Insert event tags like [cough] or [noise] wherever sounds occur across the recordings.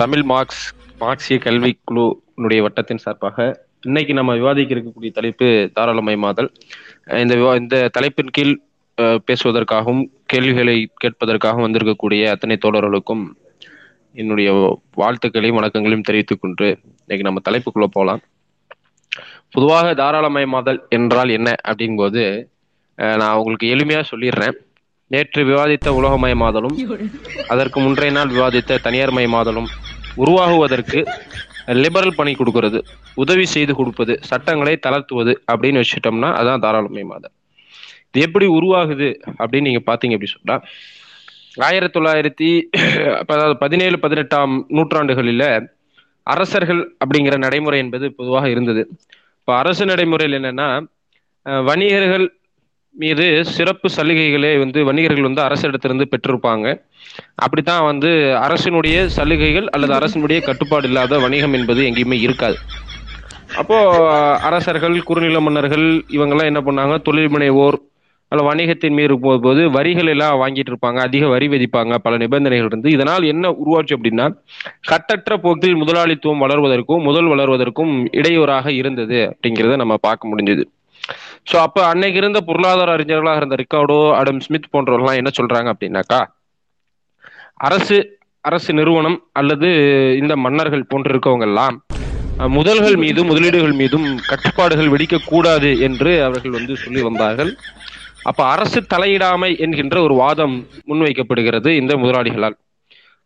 Tamil marks மார்க்சிய கல்வி குழுனுடைய வட்டத்தின் சார்பாக இன்னைக்கு நம்ம விவாதிக்க இருக்கக்கூடிய தலைப்பு தாராளமயமாதல். இந்த விவா இந்த தலைப்பின் கீழ் பேசுவதற்காகவும் கேள்விகளை கேட்பதற்காகவும் வந்திருக்கக்கூடிய அத்தனை தோழர்களுக்கும் என்னுடைய வாழ்த்துக்களையும் வணக்கங்களையும் தெரிவித்துக் கொண்டு இன்னைக்கு நம்ம தலைப்புக்குள்ள போகலாம் பொதுவாக தாராளமயமாதல் என்றால் என்ன அப்படிங்கும்போது நான் உங்களுக்கு எளிமையா சொல்லிடுறேன். நேற்று விவாதித்த உலகமயமாதலும் அதற்கு முன்றைய நாள் விவாதித்த தனியார் மயமாதலும் உருவாகுவதற்கு லிபரல் பணி கொடுக்கிறது உதவி செய்து கொடுப்பது சட்டங்களை தளர்த்துவது அப்படின்னு வச்சுட்டோம்னா அதான் தாராளமயமாதல். இது எப்படி உருவாகுது அப்படின்னு நீங்க பாத்தீங்க அப்படி சொன்னா ஆயிரத்தி தொள்ளாயிரத்தி அதாவது பதினேழு பதினெட்டாம் நூற்றாண்டுகளில அரசர்கள் அப்படிங்கிற நடைமுறை என்பது பொதுவாக இருந்தது. இப்போ அரசு நடைமுறையில் என்னன்னா வணிகர்கள் மீது சிறப்பு சலுகைகளை வந்து வணிகர்கள் வந்து அரசிடத்திலிருந்து பெற்றிருப்பாங்க. அப்படித்தான் வந்து அரசினுடைய சலுகைகள் அல்லது அரசினுடைய கட்டுப்பாடு இல்லாத வணிகம் என்பது எங்கேயுமே இருக்காது. அப்போ அரசர்கள் குறுநில மன்னர்கள் இவங்கெல்லாம் என்ன பண்ணாங்க? தொழில் முனைவோர் அல்ல வணிகத்தின் மீது போகும்போது வரிகள் எல்லாம் வாங்கிட்டு இருப்பாங்க. அதிக வரி விதிப்பாங்க பல நிபந்தனைகள் இருந்து இதனால் என்ன உருவாச்சு அப்படின்னா கட்டற்ற போக்கில் முதலாளித்துவம் வளர்வதற்கும் முதல் வளர்வதற்கும் இடையூறாக இருந்தது அப்படிங்கிறத நம்ம பார்க்க முடிஞ்சது. ஸோ அப்போ அன்னைக்கு இருந்த பொருளாதார அறிஞர்களாக இருந்த ரிக்கார்டோ அடம் ஸ்மித் போன்றவர்கள்லாம் என்ன சொல்றாங்க அப்படின்னாக்கா அரசு அரசு நிறுவனம் அல்லது இந்த மன்னர்கள் போன்றிருக்கவங்க எல்லாம் முதல்கள் மீதும் முதலீடுகள் மீதும் கட்டுப்பாடுகள் வெடிக்கக்கூடாது என்று அவர்கள் வந்து சொல்லி வந்தார்கள். அப்ப அரசு தலையிடாமை என்கின்ற ஒரு வாதம் முன்வைக்கப்படுகிறது இந்த முதலாளிகளால்.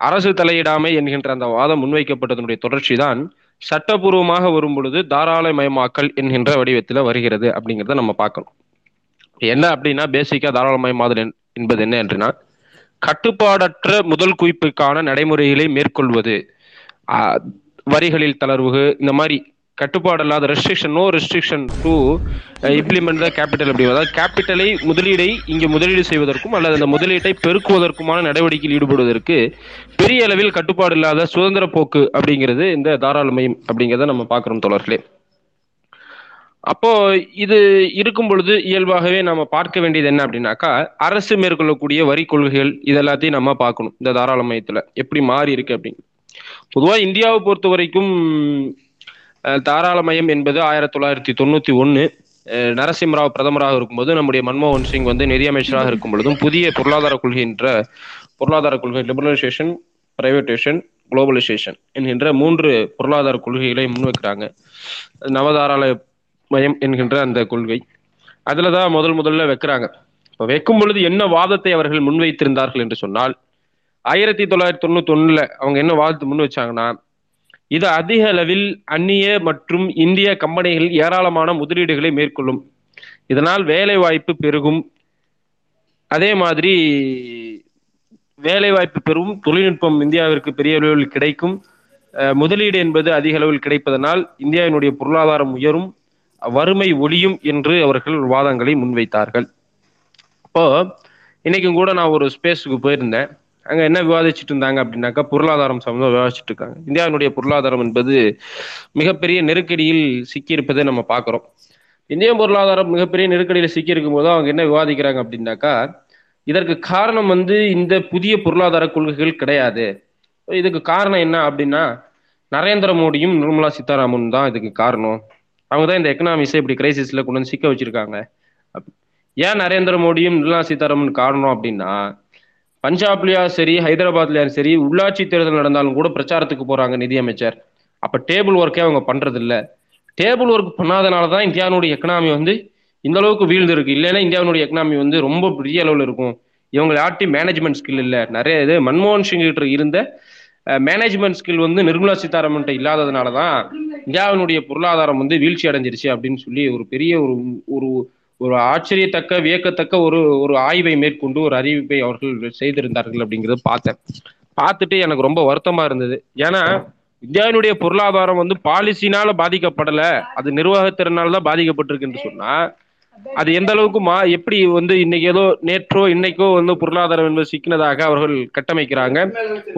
அரசு தலையிடாமை என்கின்ற அந்த வாதம் முன்வைக்கப்பட்டதனுடைய தொடர்ச்சி தான் சட்டபூர்வமாக வரும் பொழுது தாராளமயமாக்கல் என்கின்ற வடிவத்தில் வருகிறது அப்படிங்கிறத நம்ம பார்க்கணும். என்ன அப்படின்னா பேசிக்கா தாராளமயமாதல் என்பது என்ன என்றுனா கட்டுப்பாடற்ற முதல் குவிப்புக்கான நடைமுறைகளை மேற்கொள்வது. வரிகளில் தளர்வு இந்த மாதிரி கட்டுப்பாடு இல்லாத restriction no restriction to implement the capital அப்படி அதாவது கேபிட்டலை முதலீடை இங்கே முதலீடு செய்வதற்கும் அல்லது அந்த முதலீட்டை பெருக்குவதற்குமான நடவடிக்கையில் ஈடுபடுவதற்கு பெரிய அளவில் கட்டுப்பாடு இல்லாத சுதந்திர போக்கு அப்படிங்கிறது இந்த தாராளமயம் அப்படிங்கிறத நம்ம பார்க்குறோம் தோழர்களே. அப்போ இது இருக்கும் பொழுது இயல்பாகவே நம்ம பார்க்க வேண்டியது என்ன அப்படின்னாக்கா அரசு மேற்கொள்ளக்கூடிய வரி கொள்கைகள் இதெல்லாத்தையும் நம்ம பார்க்கணும். இந்த தாராளமயத்துல எப்படி மாறி இருக்கு அப்படின்னு. பொதுவா இந்தியாவை பொறுத்த வரைக்கும் தாராளமயம் என்பது ஆயிரத்தி தொள்ளாயிரத்தி தொண்ணூத்தி ஒன்னு நரசிம்மராவ் பிரதமராக இருக்கும்போது நம்முடைய மன்மோகன் சிங் வந்து நிதியமைச்சராக இருக்கும் பொழுதும் புதிய பொருளாதார கொள்கை என்ற பொருளாதார கொள்கை லிபரலைசேஷன் பிரைவேட்டேஷன் குளோபலைசேஷன் என்கின்ற மூன்று பொருளாதார கொள்கைகளை முன்வைக்கிறாங்க. நவதாராள மயம் என்கின்ற அந்த கொள்கை. அதில் தான் முதல் முதல்ல வைக்கிறாங்க. இப்போ வைக்கும் பொழுது என்ன வாதத்தை அவர்கள் முன்வைத்திருந்தார்கள் என்று சொன்னால் ஆயிரத்தி தொள்ளாயிரத்தி தொண்ணூத்தி ஒண்ணுல அவங்க என்ன வாதத்தை முன் வச்சாங்கன்னா இது அதிக அளவில் அந்நிய மற்றும் இந்திய கம்பெனிகள் ஏராளமான முதலீடுகளை மேற்கொள்ளும். இதனால் வேலை வாய்ப்பு பெருகும். அதே மாதிரி வேலை வாய்ப்பு பெறும். தொழில்நுட்பம் இந்தியாவிற்கு பெரிய அளவில் கிடைக்கும். முதலீடு என்பது அதிக அளவில் கிடைப்பதனால் இந்தியாவினுடைய பொருளாதாரம் உயரும். வறுமை ஒழியும் என்று அவர்கள் வாதங்களை முன்வைத்தார்கள். இப்போ இன்னைக்கும் கூட நான் ஒரு ஸ்பேஸுக்கு போயிருந்தேன். அங்க என்ன விவாதிச்சுட்டு இருந்தாங்க அப்படின்னாக்கா பொருளாதாரம் சம்பந்தம் விவாதிச்சுட்டு இருக்காங்க. இந்தியாவினுடைய பொருளாதாரம் என்பது மிகப்பெரிய நெருக்கடியில் சிக்கியிருப்பதை நம்ம பார்க்கிறோம். இந்திய பொருளாதாரம் மிகப்பெரிய நெருக்கடியில் சிக்கியிருக்கும் போது அவங்க என்ன விவாதிக்கிறாங்க அப்படின்னாக்கா இதற்கு காரணம் வந்து இந்த புதிய பொருளாதார கொள்கைகள் கிடையாது. இதுக்கு காரணம் என்ன அப்படின்னா நரேந்திர மோடியும் நிர்மலா சீதாராமன் தான் இதுக்கு காரணம். அவங்க தான் இந்த எக்கனாமிக்ஸை இப்படி கிரைசிஸ்ல கொண்டு வந்து சிக்க வச்சிருக்காங்க. ஏன் நரேந்திர மோடியும் நிர்மலா சீதாராமன் காரணம் அப்படின்னா பஞ்சாப்லயும் சரி ஹைதராபாத்லயும் சரி உள்ளாட்சி தேர்தல் நடந்தாலும் கூட பிரச்சாரத்துக்கு போறாங்க நிதியமைச்சர். அப்ப டேபிள் ஒர்க்கே அவங்க பண்றது இல்ல டேபிள் ஒர்க் பண்ணாதனால தான் இந்தியாவுடைய எக்கனாமி வந்து இந்த அளவுக்கு வீழ்ந்து இருக்கு இல்லைன்னா இந்தியாவுடைய எக்கனாமி வந்து ரொம்ப பெரிய அளவில் இருக்கும். இவங்க யார்ட்டையும் மேனேஜ்மெண்ட் ஸ்கில் இல்லை. நிறைய இது மன்மோகன் சிங் கிட்ட இருந்த மேனேஜ்மெண்ட் ஸ்கில் வந்து நிர்மலா சீதாராமன் இல்லாததுனால தான் இந்தியாவினுடைய பொருளாதாரம் வந்து வீழ்ச்சி அடைஞ்சிருச்சு அப்படின்னு சொல்லி ஒரு பெரிய ஒரு ஒரு ஒரு ஆச்சரியத்தக்க வியக்கத்தக்க ஒரு ஒரு ஆய்வை மேற்கொண்டு ஒரு அறிவிப்பை அவர்கள் செய்திருந்தார்கள் அப்படிங்கிறத பார்த்தேன். பார்த்துட்டு எனக்கு ரொம்ப வருத்தமா இருந்தது. ஏன்னா இந்தியாவினுடைய பொருளாதாரம் வந்து பாலிசினால பாதிக்கப்படல. அது நிர்வாகத்திறனால தான் பாதிக்கப்பட்டிருக்கு என்று சொன்னா அது எந்த அளவுக்கு மா எப்படி வந்து இன்னைக்கு ஏதோ நேற்றோ இன்னைக்கோ வந்து பொருளாதாரம் என்பது சிக்கினதாக அவர்கள் கட்டமைக்கிறாங்க.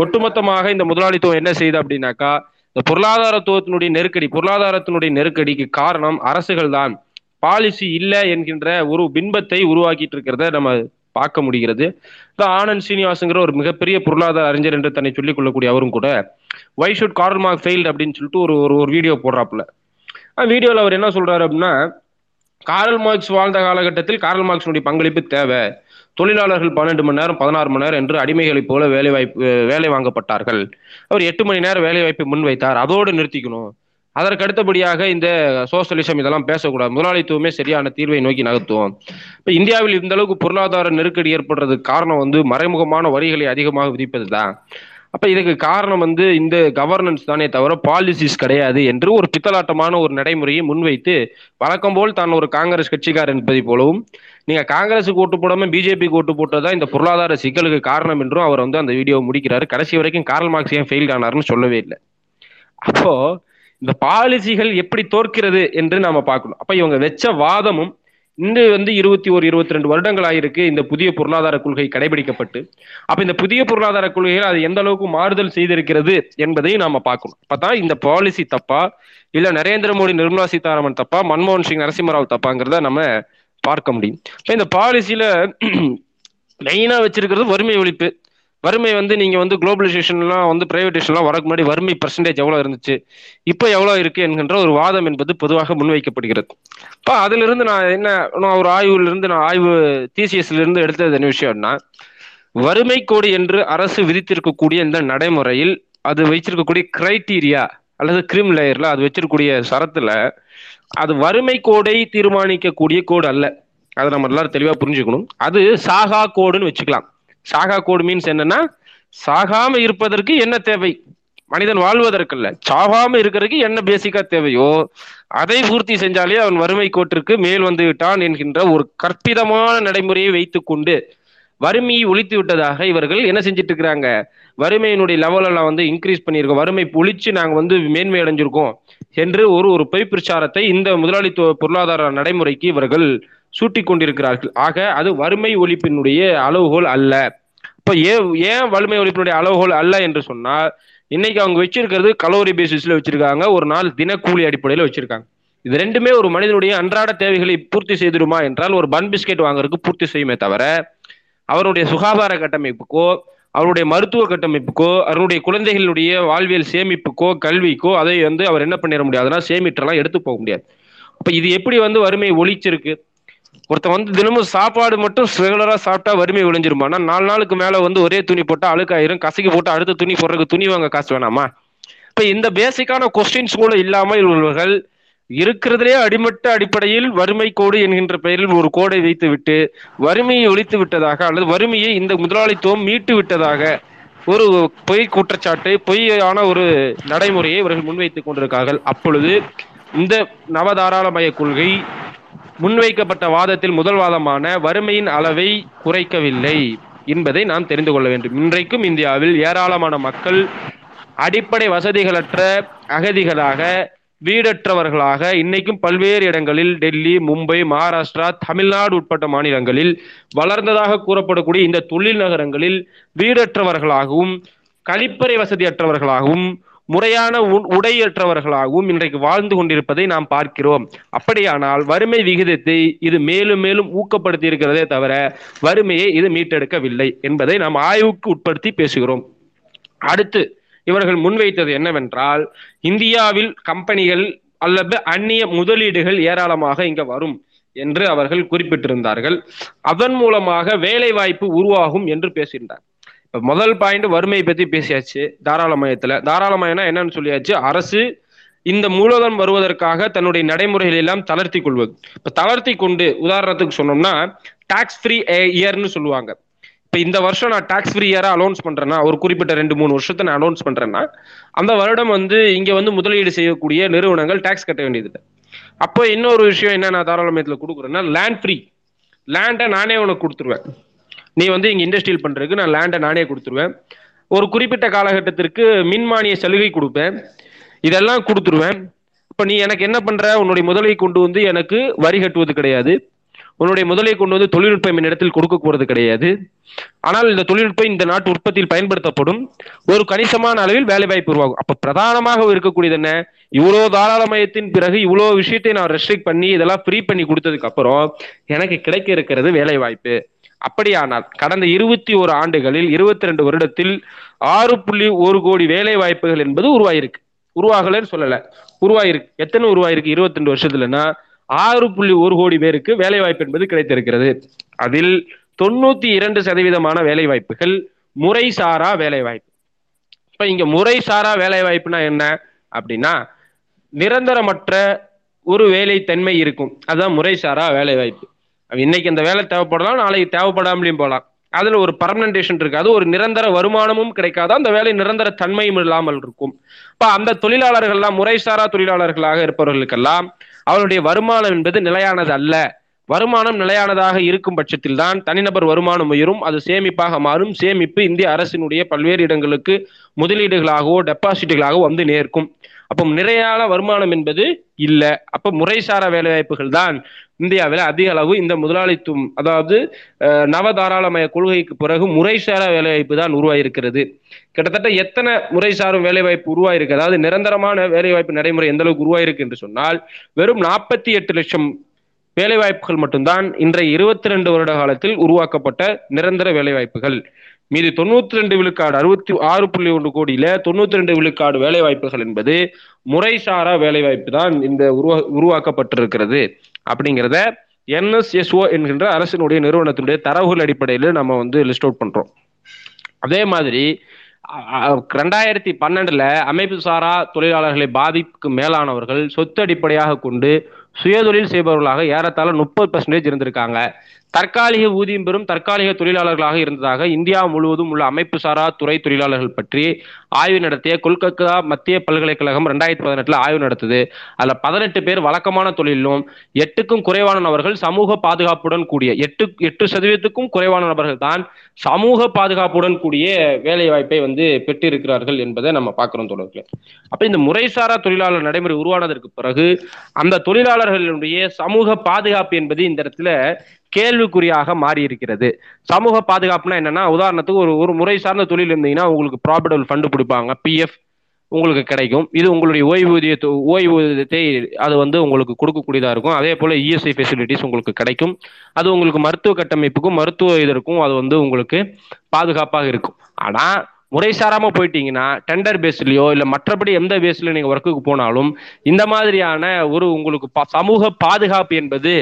ஒட்டுமொத்தமாக இந்த முதலாளித்துவம் என்ன செய்யுது அப்படின்னாக்கா இந்த பொருளாதாரத்துவத்தினுடைய நெருக்கடி பொருளாதாரத்தினுடைய நெருக்கடிக்கு காரணம் அரசுகள் தான். பாலிசி இல்லை என்கின்ற ஒரு பின்பத்தை உருவாக்கிட்டு இருக்கிறத நம்ம பார்க்க முடிகிறது. ஆனந்த் சீனிவாசுங்கிற ஒரு மிகப்பெரிய பொருளாதார அறிஞர் என்று தன்னை சொல்லிக் கொள்ளக்கூடிய அவரும் கூட why should Karl Marx failed அப்படின்னு சொல்லிட்டு ஒரு ஒரு ஒரு வீடியோ போடுறாப்புல. வீடியோவில் அவர் என்ன சொல்றாரு அப்படின்னா காரல் மார்க்ஸ் வாழ்ந்த காலகட்டத்தில் காரல் மார்க்ஸினுடைய பங்களிப்பு தேவை. தொழிலாளர்கள் பன்னெண்டு மணி நேரம் பதினாறு மணி நேரம் என்று அடிமைகளைப் போல வேலை வாய்ப்பு வேலை வாங்கப்பட்டார்கள். அவர் எட்டு மணி நேரம் வேலை வாய்ப்பை முன்வைத்தார். அதோடு நிறுத்திக்கணும். அதற்கு அடுத்தபடியாக இந்த சோசியலிசம் இதெல்லாம் பேசக்கூடாது. முதலாளித்துவமே சரியான தீர்வை நோக்கி நகர்த்துவோம். இப்போ இந்தியாவில் இந்த அளவுக்கு பொருளாதார நெருக்கடி ஏற்படுறதுக்கு காரணம் வந்து மறைமுகமான வரிகளை அதிகமாக விதிப்பது தான் அப்ப இதுக்கு காரணம் வந்து இந்த கவர்னன்ஸ் தானே தவிர பாலிசிஸ் கிடையாது என்று ஒரு பித்தலாட்டமான ஒரு நடைமுறையை முன்வைத்து வழக்கம் போல் தான் ஒரு காங்கிரஸ் கட்சிக்காரர் என்பதை போலவும் நீங்க காங்கிரஸுக்கு ஓட்டு போடாம பிஜேபிக்கு ஓட்டு போட்டதா இந்த பொருளாதார சிக்கலுக்கு காரணம் என்றும் அவர் வந்து அந்த வீடியோ முடிக்கிறாரு. கடைசி வரைக்கும் கார்ல் மார்க்ஸ் ஏன் ஃபெயில் ஆனார்னு சொல்லவே இல்லை. அப்போ இந்த பாலிசிகள் எப்படி தோற்கிறது என்று நாம பார்க்கணும். அப்ப இவங்க வச்ச வாதமும் இன்று வந்து இருபத்தி ஒரு இருபத்தி ரெண்டு வருடங்கள் ஆயிருக்கு இந்த புதிய பொருளாதார கொள்கை கடைபிடிக்கப்பட்டு. அப்ப இந்த புதிய பொருளாதார கொள்கைகள் அது எந்த அளவுக்கு மாறுதல் செய்திருக்கிறது என்பதையும் நாம பார்க்கணும். அப்பதான் இந்த பாலிசி தப்பா இல்ல நரேந்திர மோடி நிர்மலா சீதாராமன் தப்பா மன்மோகன் சிங் நரசிம்மராவ் தப்பாங்கிறத நம்ம பார்க்க முடியும். இப்ப இந்த பாலிசியில [clears throat] மெயினா வச்சிருக்கிறது வறுமை ஒழிப்பு. வறுமை வந்து நீங்க வந்து குளோபலைசேஷன்லாம் வந்து பிரைவேடேஷன்லாம் வரக்கு முன்னாடி வறுமை பர்சன்டேஜ் எவ்வளவு இருந்துச்சு? இப்போ எவ்வளவு இருக்கு என்கின்ற ஒரு வாதம் என்பது பொதுவாக முன்வைக்கப்படுகிறது. இப்போ அதுல இருந்து நான் என்ன நான் ஒரு ஆய்வுல இருந்து நான் ஆய்வு டிசிஎஸ்ல இருந்து எடுத்தது என்ன விஷயம்னா வறுமை கோடு என்று அரசு விதித்திருக்கக்கூடிய இந்த நடைமுறையில் அது வச்சிருக்கக்கூடிய கிரைட்டீரியா அல்லது கிரிம் லேயர்ல அது வச்சிருக்கக்கூடிய சரத்துல அது வறுமை கோடை தீர்மானிக்கக்கூடிய கோடு அல்ல. அதை நம்ம எல்லாரும் தெளிவா புரிஞ்சுக்கணும். அது சாகா கோடுன்னு வச்சுக்கலாம். சாகா கோடு மீன்ஸ் என்னன்னா சாகாம இருப்பதற்கு என்ன தேவை? மனிதன் வாழ்வதற்கல்ல. சாகாம இருக்கிறதுக்கு என்ன பேசிக்கா தேவையோ அதை பூர்த்தி செஞ்சாலே அவன் வறுமை கோட்டிற்கு மேல் வந்து விட்டான் என்கின்ற ஒரு கற்பிதமான நடைமுறையை வைத்துக்கொண்டு வறுமையை ஒழித்து விட்டதாக இவர்கள் என்ன செஞ்சிட்டு இருக்கிறாங்க? வறுமையினுடைய லெவலெல்லாம் வந்து இன்க்ரீஸ் பண்ணியிருக்கோம். வறுமை ஒழிச்சு நாங்கள் வந்து மேன்மை அடைஞ்சிருக்கோம் என்று ஒரு ஒரு பொய் பிரச்சாரத்தை இந்த முதலாளித்துவ பொருளாதார நடைமுறைக்கு இவர்கள் சூட்டி கொண்டிருக்கிறார்கள் ஆக அது வறுமை ஒழிப்பினுடைய அளவுகோல் அல்ல. இப்ப ஏன் ஏன் வலிமை ஒழிப்பினுடைய அளவுகோல் அல்ல என்று சொன்னால் இன்னைக்கு அவங்க வச்சிருக்கிறது கலோரி பேசிஸ்ல வச்சிருக்காங்க ஒரு நாள் தினக்கூலி அடிப்படையில் வச்சிருக்காங்க. இது ரெண்டுமே ஒரு மனிதனுடைய அன்றாட தேவைகளை பூர்த்தி செய்திருமா என்றால் ஒரு பன் பிஸ்கெட் வாங்குறதுக்கு பூர்த்தி செய்யுமே தவிர அவருடைய சுகாதார கட்டமைப்புக்கோ அவருடைய மருத்துவ கட்டமைப்புக்கோ அவருடைய குழந்தைகளுடைய வாழ்வியல் சேமிப்புக்கோ கல்விக்கோ அதை வந்து அவர் என்ன பண்ணிட முடியாதுன்னா சேமிட்டெல்லாம் எடுத்து போக முடியாது. அப்ப இது எப்படி வந்து வறுமை ஒழிச்சிருக்கு? ஒருத்தன் வந்து தினமும் சாப்பாடு மட்டும் ரெகுலரா சாப்பிட்டா வறுமை விளைஞ்சிருமா ஆனா நாலு நாளுக்கு மேல வந்து ஒரே துணி போட்டா அழுக்காயிரும். கசக்கி போட்டு அடுத்த துணி போடுறதுக்கு துணி வாங்க காசு வேணாமா? இப்ப இந்த பேசிக்கான கொஸ்டின்ஸ் கூட இல்லாமல் இவர்கள் இருக்கிறதுலே அடிமட்ட அடிப்படையில் வறுமை கோடு என்கின்ற பெயரில் ஒரு கோடை வைத்து விட்டு வறுமையை ஒழித்து விட்டதாக அல்லது வறுமையை இந்த முதலாளித்துவம் மீட்டு விட்டதாக ஒரு பொய் குற்றச்சாட்டு பொய்யான ஒரு நடைமுறையை இவர்கள் முன்வைத்துக் கொண்டிருக்கார்கள். அப்பொழுது இந்த நவதாராளமய கொள்கை முன்வைக்கப்பட்ட வாதத்தில் முதல் வாதமான வறுமையின் அளவை குறைக்கவில்லை என்பதை நாம் தெரிந்து கொள்ள வேண்டும். இன்றைக்கும் இந்தியாவில் ஏராளமான மக்கள் அடிப்படை வசதிகளற்ற அகதிகளாக வீடற்றவர்களாக இன்னைக்கும் பல்வேறு இடங்களில் டெல்லி மும்பை மகாராஷ்டிரா தமிழ்நாடு உட்பட்ட மாநிலங்களில் வளர்ந்ததாக கூறப்படக்கூடிய இந்த தொழில் நகரங்களில் வீடற்றவர்களாகவும் கழிப்பறை வசதியற்றவர்களாகவும் முறையான உடையற்றவர்களாகவும் இன்றைக்கு வாழ்ந்து கொண்டிருப்பதை நாம் பார்க்கிறோம். அப்படியானால் வறுமை விகிதத்தை இது மேலும் மேலும் ஊக்கப்படுத்தி இருக்கிறதே தவிர வறுமையை இது மீட்டெடுக்கவில்லை என்பதை நாம் ஆய்வுக்கு உட்படுத்தி பேசுகிறோம். அடுத்து இவர்கள் முன்வைத்தது என்னவென்றால் இந்தியாவில் கம்பெனிகள் அல்லது அந்நிய முதலீடுகள் ஏராளமாக இங்க வரும் என்று அவர்கள் குறிப்பிட்டிருந்தார்கள். அதன் மூலமாக வேலை வாய்ப்பு உருவாகும் என்று பேசியிருந்தார். இப்ப முதல் பாயிண்ட் வறுமையை பத்தி பேசியாச்சு தாராளமயத்துல. தாராளமயம்னா என்னன்னு சொல்லியாச்சு அரசு இந்த மூலதனம் வருவதற்காக தன்னுடைய நடைமுறைகள் எல்லாம் தளர்த்தி கொள்வது. இப்ப தளர்த்தி கொண்டு உதாரணத்துக்கு சொன்னோம்னா டாக்ஸ் ஃப்ரீ இயர்னு சொல்லுவாங்க. இப்ப இந்த வருஷம் நான் டாக்ஸ் ஃப்ரீ இயரா அலௌன்ஸ் பண்றேன்னா ஒரு குறிப்பிட்ட ரெண்டு மூணு வருஷத்தை நான் அலௌன்ஸ் பண்றேன்னா அந்த வருடம் வந்து இங்க வந்து முதலீடு செய்யக்கூடிய நிறுவனங்கள் டாக்ஸ் கட்ட வேண்டியது. அப்போ இன்னொரு விஷயம் என்ன நான் தாராளமயத்துல கொடுக்குறேன்னா லேண்ட் ஃப்ரீ லேண்டை நானே உனக்கு கொடுத்துருவேன். நீ வந்து இங்க இண்டஸ்ட்ரியல் பண்றதுக்கு நான் லேண்டை நானே கொடுத்துருவேன். ஒரு குறிப்பிட்ட காலகட்டத்திற்கு மின்மானிய சலுகை கொடுப்பேன். இதெல்லாம் கொடுத்துருவேன். இப்ப நீ எனக்கு என்ன பண்ற? உன்னுடைய முதலை கொண்டு வந்து எனக்கு வரி கட்டுவது கிடையாது. உன்னுடைய முதலை கொண்டு வந்து தொழில்நுட்பம் இடத்தில் கொடுக்க போறது கிடையாது. ஆனால் இந்த தொழில்நுட்பம் இந்த நாட்டு உற்பத்தியில் பயன்படுத்தப்படும். ஒரு கணிசமான அளவில் வேலை வாய்ப்பு உருவாகும். அப்ப பிரதானமாக இருக்கக்கூடியது என்ன? இவ்வளவு தாராளமயத்தின் பிறகு இவ்வளவு விஷயத்தை நான் ரெஸ்ட்ரிக்ட் பண்ணி இதெல்லாம் ஃப்ரீ பண்ணி கொடுத்ததுக்கு அப்புறம் எனக்கு கிடைக்க இருக்கிறது வேலை வாய்ப்பு அப்படியானால் கடந்த இருபத்தி ஒரு ஆண்டுகளில் இருபத்தி ரெண்டு வருடத்தில் ஆறு புள்ளி ஒரு கோடி வேலை வாய்ப்புகள் என்பது உருவாயிருக்கு. உருவாகலன்னு சொல்லல. உருவாயிருக்கு. எத்தனை உருவாயிருக்கு? இருபத்தி ரெண்டு வருஷத்துலன்னா ஆறு புள்ளி ஒரு கோடி பேருக்கு வேலை வாய்ப்பு என்பது கிடைத்திருக்கிறது. அதில் தொண்ணூத்தி இரண்டு சதவீதமான வேலை வாய்ப்புகள் முறைசாரா வேலை வாய்ப்பு இப்ப இங்க முறைசாரா வேலை வாய்ப்புனா என்ன? அப்படின்னா நிரந்தரமற்ற ஒரு வேலை தன்மை இருக்கும். அதுதான் முறைசாரா வேலை வாய்ப்பு இன்னைக்கு அந்த வேலை தேவைப்படலாம் நாளைக்கு தேவைப்படாமலையும் போகலாம். அதுல ஒரு பர்மனன்டேஷன் இருக்காது ஒரு நிரந்தர வருமானமும் கிடைக்காது. அந்த வேலை நிரந்தர தன்மையும் இல்லாமல் இருக்கும். இப்ப அந்த தொழிலாளர்கள்லாம் முறைசாரா தொழிலாளர்களாக இருப்பவர்களுக்கெல்லாம் அவருடைய வருமானம் என்பது நிலையானது அல்ல. வருமானம் நிலையானதாக இருக்கும் பட்சத்தில் தான் தனிநபர் வருமானம் உயரும். அது சேமிப்பாக மாறும். சேமிப்பு இந்திய அரசினுடைய பல்வேறு இடங்களுக்கு முதலீடுகளாகவோ டெபாசிட்டுகளாகவோ வந்து நேர்க்கும். அப்போ நிறையான வருமானம் என்பது இல்லை. அப்ப முறைசாரா வேலைவாய்ப்புகள் தான் இந்தியாவில் அதிக அளவு இந்த முதலாளித்துவம் அதாவது நவதாராளமய கொள்கைக்கு பிறகு முறைசாரா வேலைவாய்ப்பு தான் உருவாயிருக்கிறது. கிட்டத்தட்ட எத்தனை முறைசாரும் வேலைவாய்ப்பு உருவாயிருக்கு? அதாவது நிரந்தரமான வேலைவாய்ப்பு நடைமுறை எந்த அளவுக்கு உருவாயிருக்கு என்று சொன்னால் வெறும் நாற்பத்தி எட்டு லட்சம் வேலைவாய்ப்புகள் மட்டும்தான் இன்றைய இருபத்தி ரெண்டு வருட காலத்தில் உருவாக்கப்பட்ட நிரந்தர வேலைவாய்ப்புகள். மீது தொண்ணூத்தி ரெண்டு விழுக்காடு அறுபத்தி ஆறு புள்ளி ஒன்று கோடியில தொண்ணூத்தி ரெண்டு விழுக்காடு வேலைவாய்ப்புகள் என்பது முறைசாரா வேலைவாய்ப்பு தான் இந்த உருவா உருவாக்கப்பட்டிருக்கிறது. அப்படிங்கிறத என்எஸ்எஸ்ஓ என்கின்ற அரசினுடைய நிறுவனத்தினுடைய தரவுகள் அடிப்படையில் நம்ம வந்து லிஸ்ட் அவுட் பண்றோம். அதே மாதிரி ரெண்டாயிரத்தி பன்னெண்டுல அமைப்பு சாரா தொழிலாளர்களை பாதிப்புக்கு மேலானவர்கள் சொத்து அடிப்படையாக கொண்டு சுயதொழில் செய்பவர்களாக ஏறத்தாழ முப்பது பர்சன்டேஜ் இருந்திருக்காங்க. தற்காலிக ஊதியம் பெறும் தற்காலிக தொழிலாளர்களாக இருந்ததாக இந்தியா முழுவதும் உள்ள அமைப்பு சாரா துறை தொழிலாளர்கள் பற்றி ஆய்வு நடத்திய கொல்கத்தா மத்திய பல்கலைக்கழகம் ரெண்டாயிரத்தி பதினெட்டுல ஆய்வு நடத்துது. அதுல பதினெட்டு பேர் வழக்கமான தொழிலும் எட்டுக்கும் குறைவான நபர்கள் சமூக பாதுகாப்புடன் கூடிய எட்டு எட்டு சதவீதத்துக்கும் குறைவான நபர்கள் தான் சமூக பாதுகாப்புடன் கூடிய வேலை வாய்ப்பை வந்து பெற்றிருக்கிறார்கள் என்பதை நம்ம பார்க்கிறோம் தொடர்பு அப்ப இந்த முறைசாரா தொழிலாளர் நடைமுறை உருவானதற்கு பிறகு அந்த தொழிலாளர்களுடைய சமூக பாதுகாப்பு என்பது இந்த இடத்துல கேள்விக்குறியாக மாறி இருக்கிறது சமூக பாதுகாப்புனா என்னன்னா உதாரணத்துக்கு ஒரு ஒரு முறை சார்ந்த தொழில் இருந்தீங்கன்னா உங்களுக்கு ப்ராபிட்டபிள் ஃபண்டு கொடுப்பாங்க. பிஎஃப் உங்களுக்கு கிடைக்கும். இது உங்களுடைய ஓய்வூதிய ஓய்வூதியத்தை அது வந்து உங்களுக்கு கொடுக்கக்கூடியதாக இருக்கும். அதே போல் இஎஸ்ஐ ஃபெசிலிட்டிஸ் உங்களுக்கு கிடைக்கும். அது உங்களுக்கு மருத்துவ கட்டமைப்புக்கும் மருத்துவ இதற்கும் அது வந்து உங்களுக்கு பாதுகாப்பாக இருக்கும். ஆனால் முறை சாராம போயிட்டீங்கன்னா டெண்டர் பேஸ்லயோ இல்ல மற்றபடி எந்த பேஸ்ல நீங்க ஒர்க்குக்கு போனாலும் இந்த மாதிரியான ஒரு உங்களுக்கு சமூக பாதுகாப்பு என்பது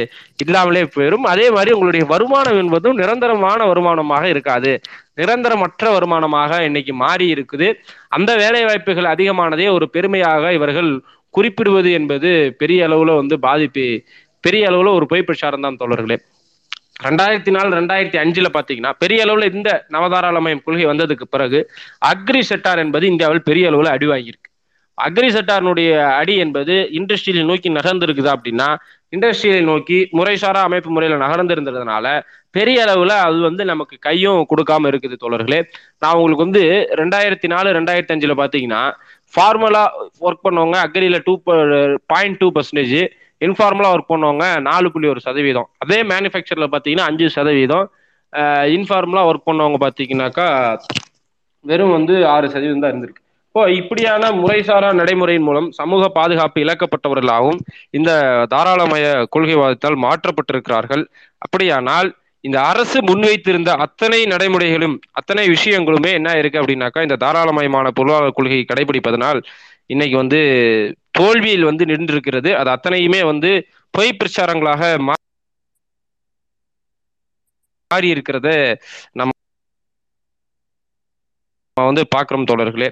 இல்லாமலே போயிடும் அதே மாதிரி உங்களுடைய வருமானம் என்பதும் நிரந்தரமான வருமானமாக இருக்காது. நிரந்தரமற்ற வருமானமாக இன்னைக்கு மாறி இருக்குது. அந்த வேலை வாய்ப்புகள் அதிகமானதே ஒரு பெருமையாக இவர்கள் குறிப்பிடுவது என்பது பெரிய அளவுல வந்து பாதிப்பு பெரிய அளவுல ஒரு பொய் பிரச்சாரம் தான் தோழர்களே. ரெண்டாயிரத்தி நாலு ரெண்டாயிரத்தி அஞ்சுல பாத்தீங்கன்னா பெரிய அளவுல இந்த நவதாராளமயம் கொள்கை வந்ததுக்கு பிறகு அக்ரி செட்டார் என்பது இந்தியாவில் பெரிய அளவுல அடி வாங்கியிருக்கு. அக்ரி செட்டாரினுடைய அடி என்பது இண்டஸ்ட்ரியை நோக்கி நகர்ந்திருக்குது அப்படின்னா இண்டஸ்ட்ரியை நோக்கி முறைசாரா அமைப்பு முறையில நகர்ந்திருந்ததுனால பெரிய அளவுல அது வந்து நமக்கு கையும் கொடுக்காம இருக்குது தோழர்களே. நான் உங்களுக்கு வந்து ரெண்டாயிரத்தி நாலு ரெண்டாயிரத்தி அஞ்சுல பாத்தீங்கன்னா ஃபார்மலா ஒர்க் பண்ணவங்க அக்ரியில டூ பாயிண்ட் டூ பர்சன்டேஜ் இன்ஃபார்மலா ஒர்க் பண்ணுவாங்க. நாலு புள்ளி ஒரு சதவீதம். அதே மேனுஃபேக்சர்ல பாத்தீங்கன்னா அஞ்சு சதவீதம். இன்ஃபார்மலா ஒர்க் பண்ணவங்க பாத்தீங்கன்னாக்கா வெறும் வந்து ஆறு சதவீதம் தான் இருந்திருக்கு. இப்போ இப்படியான முறைசாரா நடைமுறையின் மூலம் சமூக பாதுகாப்பு இழக்கப்பட்டவர்களாகவும் இந்த தாராளமய கொள்கைவாதத்தால் மாற்றப்பட்டிருக்கிறார்கள். அப்படியானால் இந்த அரசு முன்வைத்திருந்த அத்தனை நடைமுறைகளும் அத்தனை விஷயங்களுமே என்ன இருக்கு அப்படின்னாக்கா இந்த தாராளமயமான பொருளாதார கொள்கையை கடைபிடிப்பதனால் இன்னைக்கு வந்து தோல்வியில் வந்து நின்றிருக்கிறது. அது அத்தனையுமே வந்து பொய் பிரச்சாரங்களாக மாறி இருக்கிறத நம்ம வந்து பார்க்கிறோம் தோழர்களே.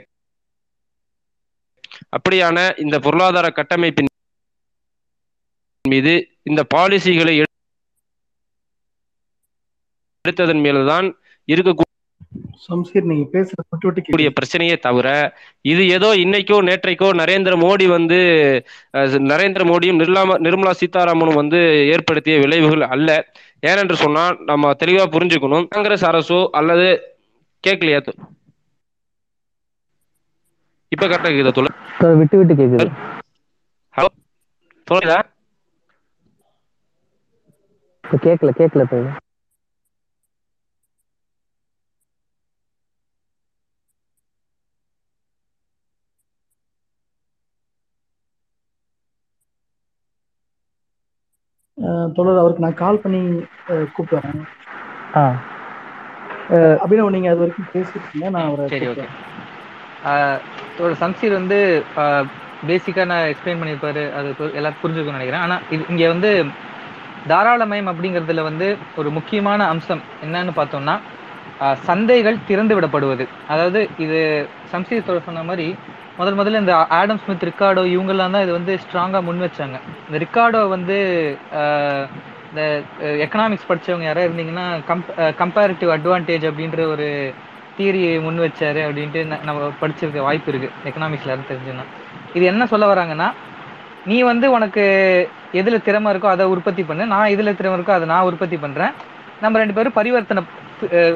அப்படியான இந்த பொருளாதார கட்டமைப்பின் மீது இந்த பாலிசிகளை எடுத்ததன் மேல்தான் இருக்கக்கூடிய சம்சீர் நீங்க பேசுறது கூடிய பிரச்சனையே தவிர இது ஏதோ இன்னைக்கோ நேற்றைக்கோ நரேந்திர மோடி வந்து நரேந்திர மோடியும் நிர்மலா நிர்மலா சீதாராமனும் வந்து ஏற்படுத்திய விளைவுகள் அல்ல. ஏனென்று சொன்னா நம்ம தெளிவா புரிஞ்சுக்கணும். காங்கிரஸ் அரசோ அல்லது கேட்கலையா? இப்ப கரெக்டா கேக்குதா விட்டு விட்டு கேக்குது. ஹலோ தோழரா? இப்ப கேட்கல தொடர் அவருக்கு நான் கால் பண்ணி கூப்பிடுறேன் ஆ. அபினவ் நீங்க அது வரைக்கும் பேசிருக்கீங்க நான் அவரை சரி ஓகே ஒரு சம்சீர் வந்து பேசிக்காக நான் எக்ஸ்பிளைன் பண்ணியிருப்பாரு அது எல்லாரும் புரிஞ்சுக்கணும்னு நினைக்கிறேன். ஆனால் இது இங்கே வந்து தாராளமயம் அப்படிங்கிறதுல வந்து ஒரு முக்கியமான அம்சம் என்னன்னு பார்த்தோம்னா சந்தைகள் திறந்து விடப்படுவது. அதாவது இது சம்சீதத்தோட சொன்ன மாதிரி முதல் முதல்ல இந்த ஆடம் ஸ்மித் ரிக்கார்டோ இவங்கெல்லாம் தான் இது வந்து ஸ்ட்ராங்காக முன் வச்சாங்க. இந்த ரிக்கார்டோ வந்து இந்த எக்கனாமிக்ஸ் படிச்சவங்க யாராவது இருந்தீங்கன்னா கம்ப் கம்பேரிட்டிவ் அட்வான்டேஜ் அப்படின்ற ஒரு தியரியை முன் வச்சாரு அப்படின்ட்டு ந- நம்ம படிச்சிருக்க வாய்ப்பு இருக்கு. எக்கனாமிக்ஸ்ல யாரும் தெரிஞ்சுன்னா. இது என்ன சொல்ல வராங்கன்னா நீ வந்து உனக்கு எதில் திறமை இருக்கோ அதை உற்பத்தி பண்ணு. நான் எதில் திறமை இருக்கோ அதை நான் உற்பத்தி பண்ணுறேன் நம்ம ரெண்டு பேரும் பரிவர்த்தனை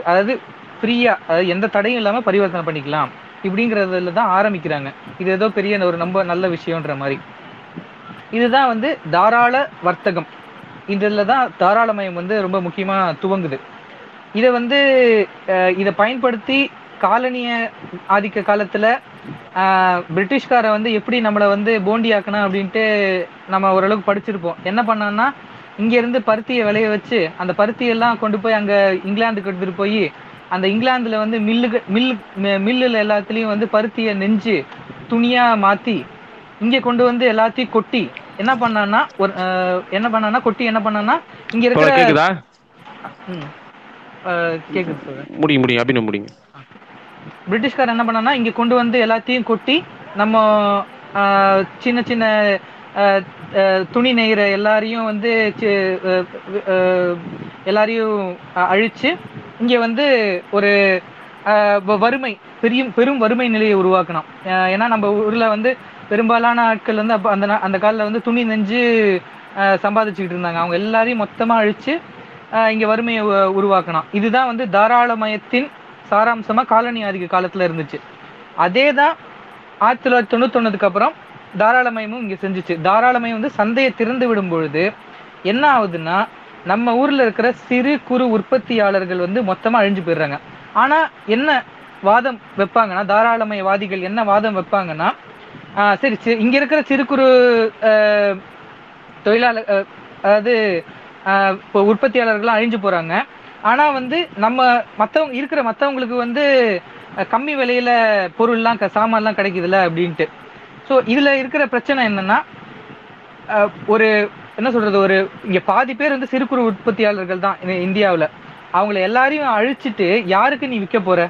அதாவது ஃப்ரீயா அதாவது எந்த தடையும் இல்லாம பரிவர்த்தனை பண்ணிக்கலாம். இப்படிங்கிறதுல தான் ஆரம்பிக்கிறாங்க. இது ஏதோ பெரிய ஒரு ரொம்ப நல்ல விஷயம்ன்ற மாதிரி. இதுதான் வந்து தாராள வர்த்தகம். இதுல தான் தாராளமயம் வந்து ரொம்ப முக்கியமா துவங்குது. இதை வந்து இதை பயன்படுத்தி காலனிய ஆதிக்க காலத்துல பிரிட்டிஷ்காரை பிரிட்டிஷ்கார வந்து எப்படி நம்மளை வந்து போண்டி ஆக்கணும் அப்படின்ட்டு நம்ம ஓரளவுக்கு படிச்சிருப்போம். என்ன பண்ணான்னா இங்க இருந்து பருத்தியை விளைய வச்சு அந்த பருத்தியெல்லாம் கொண்டு போய் அங்க இங்கிலாந்துக்கு எடுத்துட்டு போய் அந்த இங்கிலாந்துல வந்து மில்லுக்கு மில்லு மில்லுல எல்லாத்துலயும் வந்து பருத்தியை நெஞ்சு துணியா மாத்தி இங்க கொண்டு வந்து எல்லாத்தையும் கொட்டி என்ன பண்ணான்னா ஒரு என்ன பண்ணான்னா கொட்டி என்ன பண்ணான்னா இங்க இருக்கிற கேக்குதா? கேக்குது முடியும் முடியும் அபினவ் முடியுங்க பிரிட்டிஷ்கார் என்ன பண்ணான்னா இங்க கொண்டு வந்து எல்லாத்தையும் கொட்டி நம்ம சின்ன சின்ன துணி நெய்கிற எல்லாரையும் வந்து எல்லாரையும் அழிச்சு இங்கே வந்து ஒரு வறுமை பெரிய பெரும் வறுமை நிலையை உருவாக்கணும். ஏன்னா நம்ம ஊரில் வந்து பெரும்பாலான ஆட்கள் வந்து அப்போ அந்த அந்த காலில் வந்து துணி நெஞ்சு சம்பாதிச்சுக்கிட்டு இருந்தாங்க. அவங்க எல்லாரையும் மொத்தமாக அழிச்சு இங்கே வறுமையை உ- உருவாக்கணும். இதுதான் வந்து தாராளமயத்தின் சாராம்சமாக காலனி ஆதிக்க காலத்தில் இருந்துச்சு. அதே தான் ஆயிரத்தி தொள்ளாயிரத்தி தொண்ணூத்தொன்னுக்கு அப்புறம் தாராளமயமும் இங்கே செஞ்சுச்சு. தாராளமயம் வந்து சந்தையை திறந்து விடும் பொழுது என்ன ஆகுதுன்னா நம்ம ஊரில் இருக்கிற சிறு குறு உற்பத்தியாளர்கள் வந்து மொத்தமாக அழிஞ்சு போயிடுறாங்க. ஆனால் என்ன வாதம் வைப்பாங்கன்னா தாராளமயவாதிகள் என்ன வாதம் வைப்பாங்கன்னா சரி சரி சி- இருக்கிற சிறு குறு தொழிலாளர் அதாவது இப்போ உற்பத்தியாளர்கள்லாம் அழிஞ்சு போகிறாங்க ஆனால் வந்து நம்ம மற்றவங்க இருக்கிற மற்றவங்களுக்கு வந்து கம்மி விலையில பொருள்லாம் க- சாமான்லாம் கிடைக்குதுல்ல அப்படின்ட்டு. ஸோ இதுல இருக்கிற பிரச்சனை என்னன்னா ஒரு என்ன சொல்றது ஒரு இங்க பாதி பேர் வந்து சிறு குறு உற்பத்தியாளர்கள் தான் இந்தியாவில். அவங்களை அவங்கள எல்லாரையும் அழிச்சிட்டு யாருக்கு நீ விற்க போற?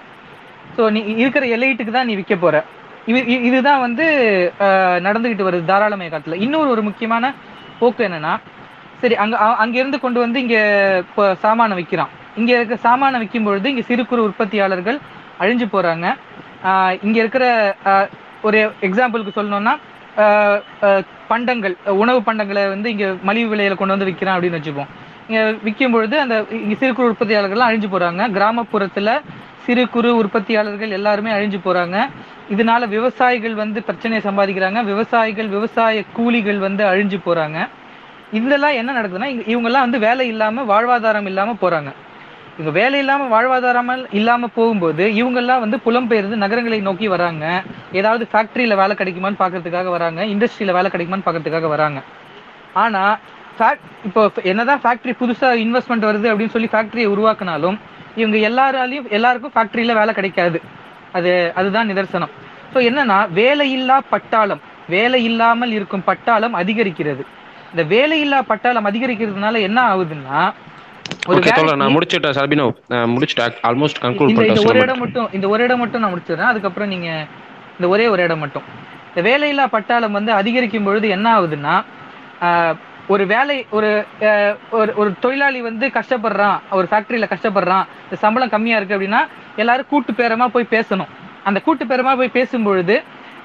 ஸோ நீ இருக்கிற எலைட்டுக்கு தான் நீ விற்க போற. இது இ- இதுதான் வந்து நடந்துகிட்டு வருது தாராளமய காலத்தில். இன்னொரு ஒரு முக்கியமான போக்கு என்னன்னா சரி அங்க அங்கிருந்து கொண்டு வந்து இங்க இப்போ சாமானை விற்கிறான் இங்க இருக்க சாமானை விற்கும் பொழுது இங்க சிறு குறு உற்பத்தியாளர்கள் அழிஞ்சு போறாங்க. இங்க இருக்கிற ஒரு எக்ஸாம்பிளுக்கு சொல்லணும்னா பண்டங்கள் உணவு பண்டங்களை வந்து இங்கே மலிவு விலையில கொண்டு வந்து விற்கிறான் அப்படின்னு வச்சுப்போம். இங்கே விற்கும் பொழுது அந்த இங்கே சிறு குறு உற்பத்தியாளர்கள்லாம் அழிஞ்சு போகிறாங்க கிராமப்புறத்தில் சிறு குறு உற்பத்தியாளர்கள் எல்லாருமே அழிஞ்சு போகிறாங்க இதனால விவசாயிகள் வந்து பிரச்சனையை சம்பாதிக்கிறாங்க. விவசாயிகள் விவசாய கூலிகள் வந்து அழிஞ்சு போகிறாங்க இதெல்லாம் என்ன நடக்குதுன்னா இவங்கெல்லாம் வந்து வேலை இல்லாமல் வாழ்வாதாரம் இல்லாமல் போகிறாங்க இவங்க வேலை இல்லாம வாழ்வாதாரம் இல்லாம போகும்போது இவங்கெல்லாம் வந்து புலம்பெயர்ந்து நகரங்களை நோக்கி வராங்க. ஏதாவது ஃபேக்டரியில வேலை கிடைக்குமான்னு பார்க்கறதுக்காக வராங்க. இண்டஸ்ட்ரியில வேலை கிடைக்குமான்னு பார்க்கறதுக்காக வராங்க. ஆனா fac- இப்போ என்னதான் ஃபேக்டரி புதுசா இன்வெஸ்ட்மெண்ட் வருது அப்படின்னு சொல்லி ஃபேக்டரியை உருவாக்குனாலும் இவங்க எல்லாராலையும் எல்லாருக்கும் ஃபேக்டரியில வேலை கிடைக்காது. அது அதுதான் நிதர்சனம். ஸோ என்னன்னா வேலையில்லா பட்டாளம் வேலை இல்லாமல் இருக்கும் பட்டாளம் அதிகரிக்கிறது. இந்த வேலையில்லா பட்டாளம் அதிகரிக்கிறதுனால என்ன ஆகுதுன்னா ஓகே தோழர் நான் முடிச்சிட்டேன் சார் அபினவ் நான் முடிச்சிட்டேன் ஆல்மோஸ்ட் கன்க்ளூட் இந்த இந்த ஒரு பண்ணிட்டேன் இடம் மட்டும் இந்த ஒரு இடம் மட்டும் நான் முடிச்சிடுறேன். அதுக்கப்புறம் நீங்க இந்த ஒரே ஒரு இடம் மட்டும். இந்த வேலையில்லா பட்டாளம் வந்து அதிகரிக்கும் பொழுது என்ன ஆகுதுன்னா ஒரு வேலை ஒரு ஒரு ஒரு தொழிலாளி வந்து கஷ்டப்படுறான் ஒரு ஃபேக்டரியில கஷ்டப்படுறான் இந்த சம்பளம் கம்மியா இருக்கு அப்படின்னா எல்லாரும் கூட்டு பேரமா போய் பேசணும். அந்த கூட்டு பேரமா போய் பேசும் பொழுது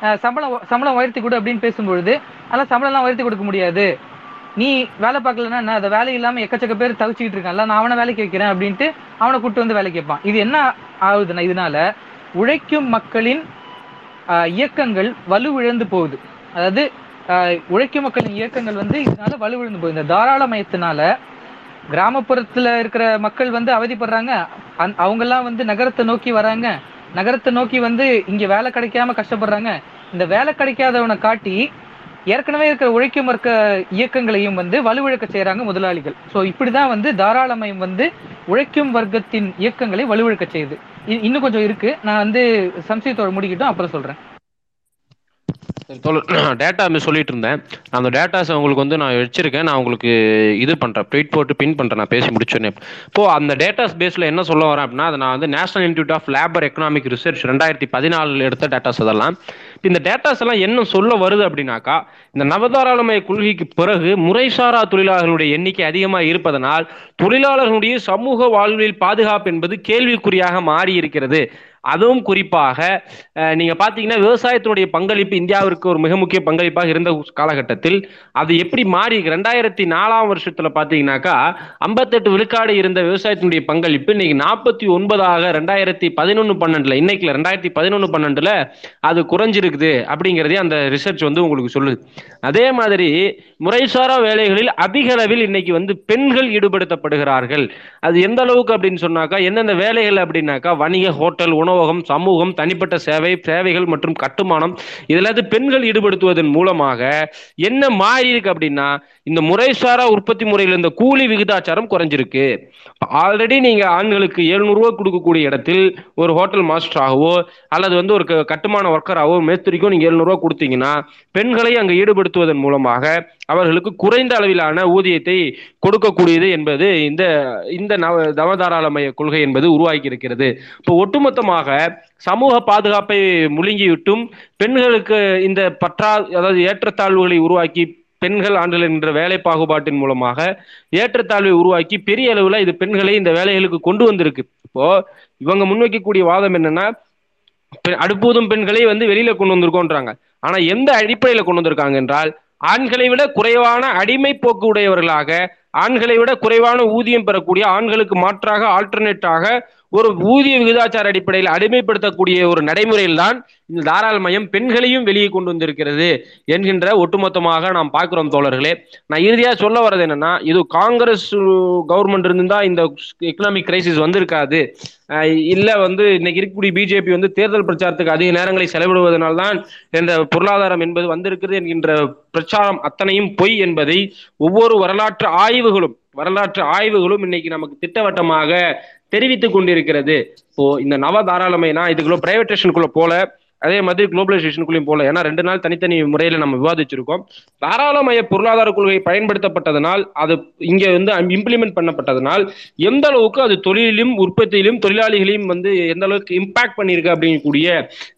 ஆஹ், சம்பளம் சம்பளம் உயர்த்தி கொடு அப்படின்னு பேசும் பொழுது அதெல்லாம் சம்பளம்லாம் உயர்த்தி கொடுக்க முடியாது. நீ வேலை பார்க்கலன்னா என்ன? அந்த வேலை இல்லாமல் எக்கச்சக்க பேர் தவிச்சிக்கிட்டு இருக்கான்ல நான் அவனை வேலைக்கு வைக்கிறேன் அப்படின்ட்டு அவனை கூப்பிட்டு வந்து வேலைக்கு வைப்பான். இது என்ன ஆகுதுன்னா இதனால உழைக்கும் மக்களின் இயக்கங்கள் வலுவிழந்து போகுது. அதாவது உழைக்கும் மக்களின் இயக்கங்கள் வந்து இதனால வலுவிழந்து போகுது. இந்த தாராளமயத்தினால கிராமப்புறத்துல இருக்கிற மக்கள் வந்து அவதிப்படுறாங்க. அந்- அவங்கெல்லாம் வந்து நகரத்தை நோக்கி வராங்க. நகரத்தை நோக்கி வந்து இங்க வேலை கிடைக்காம கஷ்டப்படுறாங்க. இந்த வேலை கிடைக்காதவனை காட்டி ஏற்கனவே இருக்கிற உழைக்கும் வர்க்க இயக்கங்களையும் வந்து வலுவிழக்க செய்யறாங்க முதலாளிகள். ஸோ இப்படிதான் வந்து தாராளமயம் வந்து உழைக்கும் வர்க்கத்தின் இயக்கங்களை வலுவிழக்க செய்யுது. இ- இன்னும் கொஞ்சம் இருக்கு. நான் வந்து சம்சயத்தோட முடிக்கட்டும் அப்புறம் சொல்றேன். டேட்டா [clears throat] மிஸ் சொல்லிட்டு இருந்தேன். அந்த டேட்டாஸ் உங்களுக்கு வந்து நான் வச்சிருக்கேன். நான் உங்களுக்கு இது பண்றேன். ட்வீட் போட்டு பின் பண்றேன். நான் பேசி முடிச்சோன்னே. இப்போ அந்த டேட்டாஸ் பேஸ்ல என்ன சொல்ல வரேன் அப்படின்னா அதை நான் வந்து national institute of labour economic research ரெண்டாயிரத்தி பதினாலில் எடுத்த டேட்டாஸ் அதெல்லாம். இந்த டேட்டாஸ் எல்லாம் என்ன சொல்ல வருது அப்படின்னாக்கா இந்த நவதாராளமய கொள்கைக்கு பிறகு முறைசாரா தொழிலாளர்களுடைய எண்ணிக்கை அதிகமாக இருப்பதனால் தொழிலாளர்களுடைய சமூக வாழ்வில் பாதுகாப்பு என்பது கேள்விக்குறியாக மாறி இருக்கிறது அதுவும் குறிப்பாக நீங்கள் நீங்க பாத்தீங்கன்னா விவசாயத்தினுடைய பங்களிப்பு இந்தியாவிற்கு ஒரு மிக முக்கிய பங்களிப்பாக இருந்த காலகட்டத்தில் அது எப்படி மாறி ரெண்டாயிரத்தி நாலாம் வருஷத்துல பாத்தீங்கன்னாக்கா ஐம்பத்தெட்டு விழுக்காடு இருந்த விவசாயத்தினுடைய பங்களிப்பு இன்னைக்கு நாற்பத்தி ஒன்பதாக ரெண்டாயிரத்தி பதினொன்னு பன்னெண்டுல இன்னைக்குல ரெண்டாயிரத்தி பதினொன்னு பன்னெண்டுல அது குறைஞ்சிருக்குது அப்படிங்கிறதே அந்த ரிசர்ச் வந்து உங்களுக்கு சொல்லுது. அதே மாதிரி முறைசாரா வேலைகளில் அதிக அளவில் இன்னைக்கு வந்து பெண்கள் ஈடுபடுத்தப்படுகிறார்கள். அது எந்த அளவுக்கு அப்படின்னு சொன்னாக்கா எந்தெந்த வேலைகள் அப்படின்னாக்கா வணிக ஹோட்டல் உணவு உணவகம் சமூகம் தனிப்பட்ட சேவை சேவைகள் மற்றும் கட்டுமானம் இதுல பெண்கள் ஈடுபடுத்துவதன் மூலமாக என்ன மாறி இருக்கு அப்படின்னா இந்த முறைசாரா உற்பத்தி முறையில் இந்த கூலி விகிதாச்சாரம் குறைஞ்சிருக்கு. ஆல்ரெடி நீங்க ஆண்களுக்கு எழுநூறுவா கொடுக்கக்கூடிய இடத்தில் ஒரு ஹோட்டல் மாஸ்டராகவோ அல்லது வந்து ஒரு க- கட்டுமான ஒர்க்கராகவோ மேஸ்திரிக்கோ நீங்க எழுநூறுவா கொடுத்தீங்கன்னா பெண்களை அங்கே ஈடுபடுத்துவதன் மூலமாக அவர்களுக்கு குறைந்த அளவிலான ஊதியத்தை கொடுக்கக்கூடியது என்பது இந்த இந்த நவ தவதாராளமய கொள்கை என்பது உருவாக்கி இருக்கிறது இப்போ ஒட்டுமொத்தமாக சமூக பாதுகாப்பை முழுங்கிவிட்டும் பெண்களுக்கு இந்த பற்றா அதாவது ஏற்றத்தாழ்வுகளை உருவாக்கி பெண்கள் ஆண்கள் என்ற வேலை பாகுபாட்டின் மூலமாக ஏற்றத்தாழ்வை உருவாக்கி பெரிய அளவில் இது பெண்களை இந்த வேலைகளுக்கு கொண்டு வந்திருக்கு. இப்போ இவங்க முன்வைக்கக்கூடிய வாதம் என்னன்னா பெ- அடுப்பூதும் பெண்களை வந்து வெளியில கொண்டு வந்திருக்கோன்றாங்க. ஆனா எந்த அடிப்படையில கொண்டு வந்திருக்காங்க என்றால் ஆண்களை விட குறைவான அடிமை போக்கு உடையவர்களாக ஆண்களை விட குறைவான ஊதியம் பெறக்கூடிய ஆண்களுக்கு மாற்றாக ஆல்டர்னேட்டாக ஒரு ஊதிய விகிதாச்சார அடிப்படையில் அடிமைப்படுத்தக்கூடிய ஒரு நடைமுறையில் தான் இந்த தாராளமயம் பெண்களையும் வெளியே கொண்டு வந்திருக்கிறது என்கின்ற ஒட்டுமொத்தமாக நாம் பார்க்கிறோம் தோழர்களே. நான் இறுதியாக சொல்ல வர்றது என்னன்னா இது காங்கிரஸ் கவர்மெண்ட் இருந்தா இந்த எக்கனாமிக் கிரைசிஸ் வந்திருக்காது. இல்ல வந்து இன்னைக்கு இருக்கக்கூடிய பிஜேபி வந்து தேர்தல் பிரச்சாரத்துக்கு அதிக நேரங்களை செலவிடுவதனால் தான் என்ற பொருளாதாரம் என்பது வந்திருக்கிறது என்கின்ற பிரச்சாரம் அத்தனையும் பொய் என்பதை ஒவ்வொரு வரலாற்று ஆய்வுகளும் வரலாற்று ஆய்வுகளும் இன்னைக்கு நமக்கு திட்டவட்டமாக தெரிவித்துக் கொண்டிருக்கிறது. இப்போ இந்த நவ தாராளமைனா இதுக்குள்ள பிரைவேட்டேஷனுக்குள்ள போல அதே மாதிரி குளோபலைசேஷனுக்குள்ளேயும் போல. ஏன்னா ரெண்டு நாள் தனித்தனி முறையில நம்ம விவாதிச்சிருக்கோம். தாராளமய பொருளாதார கொள்கை பயன்படுத்தப்பட்டதனால் அது இங்க வந்து இம்ப்ளிமெண்ட் பண்ணப்பட்டதனால் எந்த அளவுக்கு அது தொழிலிலும் உற்பத்தியிலும் தொழிலாளிகளையும் வந்து எந்த அளவுக்கு இம்பாக்ட் பண்ணியிருக்கு அப்படிங்கக்கூடிய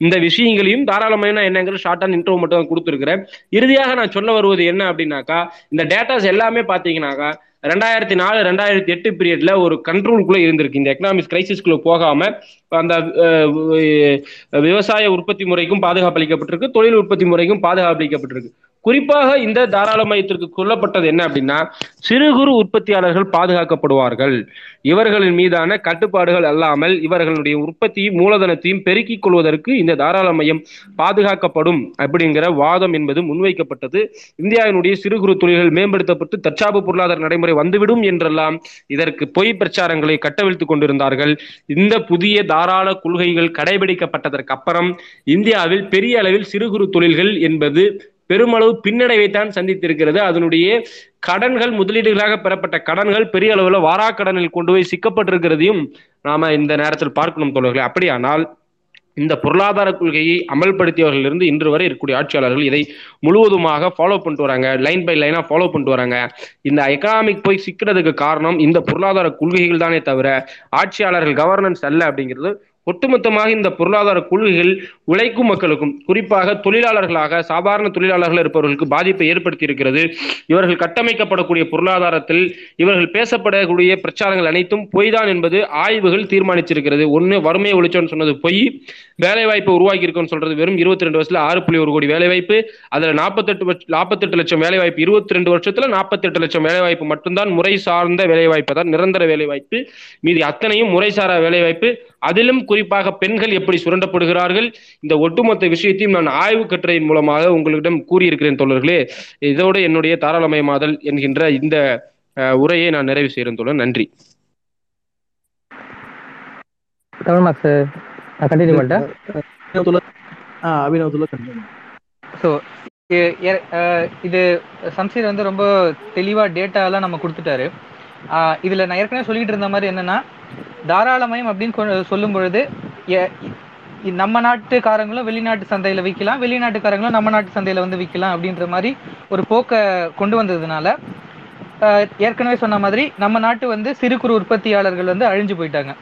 இந்த விஷயங்களையும் தாராளமயனா என்னங்கிற ஷார்ட்டான இன்ட்ரோ மட்டும் கொடுத்துருக்கிறேன். இறுதியாக நான் சொல்ல வருவது என்ன அப்படின்னாக்கா இந்த டேட்டாஸ் எல்லாமே பாத்தீங்கன்னாக்கா ரெண்டாயிரத்தி நாலு ரெண்டாயிரத்தி எட்டு பீரியட்ல ஒரு கண்ட்ரோலுக்குள்ள இருந்திருக்கு. இந்த எக்கனாமிக்ஸ் கிரைசிஸ்குள்ள போகாம அந்த அஹ், விவசாய உற்பத்தி முறைக்கும் பாதுகாப்பு அளிக்கப்பட்டிருக்கு தொழில் உற்பத்தி முறைக்கும் பாதுகாப்பு அளிக்கப்பட்டிருக்கு. குறிப்பாக இந்த தாராளமயத்திற்கு சொல்லப்பட்டது என்ன அப்படின்னா சிறு குறு உற்பத்தியாளர்கள் பாதுகாக்கப்படுவார்கள். இவர்களின் மீதான கட்டுப்பாடுகள் அல்லாமல் இவர்களுடைய உற்பத்தியும் மூலதனத்தையும் பெருக்கிக் கொள்வதற்கு இந்த தாராளமயம் பாதுகாக்கப்படும் அப்படிங்கிற வாதம் என்பது முன்வைக்கப்பட்டது. இந்தியாவினுடைய சிறு குறு தொழில்கள் மேம்படுத்தப்பட்டு தற்சார்பு பொருளாதார நடைமுறை வந்துவிடும் என்றெல்லாம் இதற்கு பொய் பிரச்சாரங்களை கட்டவிழ்த்துக் கொண்டிருந்தார்கள். இந்த புதிய தாராள கொள்கைகள் கடைபிடிக்கப்பட்டதற்கு அப்புறம் இந்தியாவில் பெரிய அளவில் சிறு குறு தொழில்கள் என்பது பெருமளவு பின்னடைவைத்தான் சந்தித்திருக்கிறது. அதனுடைய கடன்கள் முதலீடுகளாக பெறப்பட்ட கடன்கள் பெரிய அளவுல வாராக்கடனில் கொண்டு போய் சிக்கப்பட்டிருக்கிறதையும் நாம இந்த நேரத்தில் பார்க்கணும் தோழர்களே. அப்படியானால் இந்த பொருளாதார கொள்கையை அமல்படுத்தியவர்களிலிருந்து இன்று வரை இருக்கக்கூடிய ஆட்சியாளர்கள் இதை முழுவதுமாக ஃபாலோ பண்ணிட்டு வராங்க. லைன் பை லைனா ஃபாலோ பண்ணிட்டு வராங்க. இந்த எக்கனாமிக் போய் சிக்கிறதுக்கு காரணம் இந்த பொருளாதார கொள்கைகள் தானே தவிர ஆட்சியாளர்கள் கவர்னன்ஸ் அல்ல அப்படிங்கிறது ஒட்டுமொத்தமாக இந்த பொருளாதார கொள்கைகள் உழைக்கும் மக்களுக்கும் குறிப்பாக தொழிலாளர்களாக சாதாரண தொழிலாளர்கள் இருப்பவர்களுக்கு பாதிப்பை ஏற்படுத்தி இருக்கிறது இவர்கள் கட்டமைக்கப்படக்கூடிய பொருளாதாரத்தில் இவர்கள் பேசப்படக்கூடிய பிரச்சாரங்கள் அனைத்தும் பொய்தான் என்பது ஆய்வுகள் தீர்மானிச்சிருக்கிறது. ஒன்று வறுமையை ஒழிச்சோன்னு சொன்னது பொய். வேலைவாய்ப்பு உருவாக்கி இருக்கோம்னு சொல்றது வெறும் இருபத்தி ரெண்டு வருஷத்துல ஆறு புள்ளி ஒரு கோடி வேலைவாய்ப்பு. அதுல நாற்பத்தெட்டு நாற்பத்தெட்டு லட்சம் வேலைவாய்ப்பு இருபத்தி ரெண்டு வருஷத்துல நாற்பத்தெட்டு லட்சம் வேலைவாய்ப்பு மட்டும்தான் முறை சார்ந்த வேலைவாய்ப்பு தான் நிரந்தர வேலைவாய்ப்பு. மீதி அத்தனையும் முறைசாரா வேலைவாய்ப்பு. அதிலும் குறிப்பாக பெண்கள் எப்படி சுரண்டப்படுகிறார்கள்? இந்த ஒட்டுமொத்த விஷயத்தையும் நான் ஆய்வு கட்டுரையின் மூலமாக உங்களிடம் கூறியிருக்கிறேன் தோழர்களே. இதோடு என்னுடைய தாராளமயமாதல் என்கின்ற இந்த உரையை நான் நிறைவு செய்கிறேன் தோழர். நன்றி. இது சம்சீர் வந்து ரொம்ப தெளிவாக டேட்டாலாம் நம்ம கொடுத்துட்டாரு. இதுல நான் ஏற்கனவே சொல்லிட்டு இருந்த மாதிரி என்னன்னா தாராளமயம் அப்படின்னு கொ- சொல்லும் பொழுது நம்ம நாட்டுக்காரங்களும் வெளிநாட்டு சந்தையில விற்கலாம் வெளிநாட்டுக்காரங்களும் நம்ம நாட்டு சந்தையில வந்து விற்கலாம் அப்படின்ற மாதிரி ஒரு போக்கை கொண்டு வந்ததுனால ஏற்கனவே சொன்ன மாதிரி நம்ம நாட்டு வந்து சிறு குறு உற்பத்தியாளர்கள் வந்து அழிஞ்சு போயிட்டாங்க.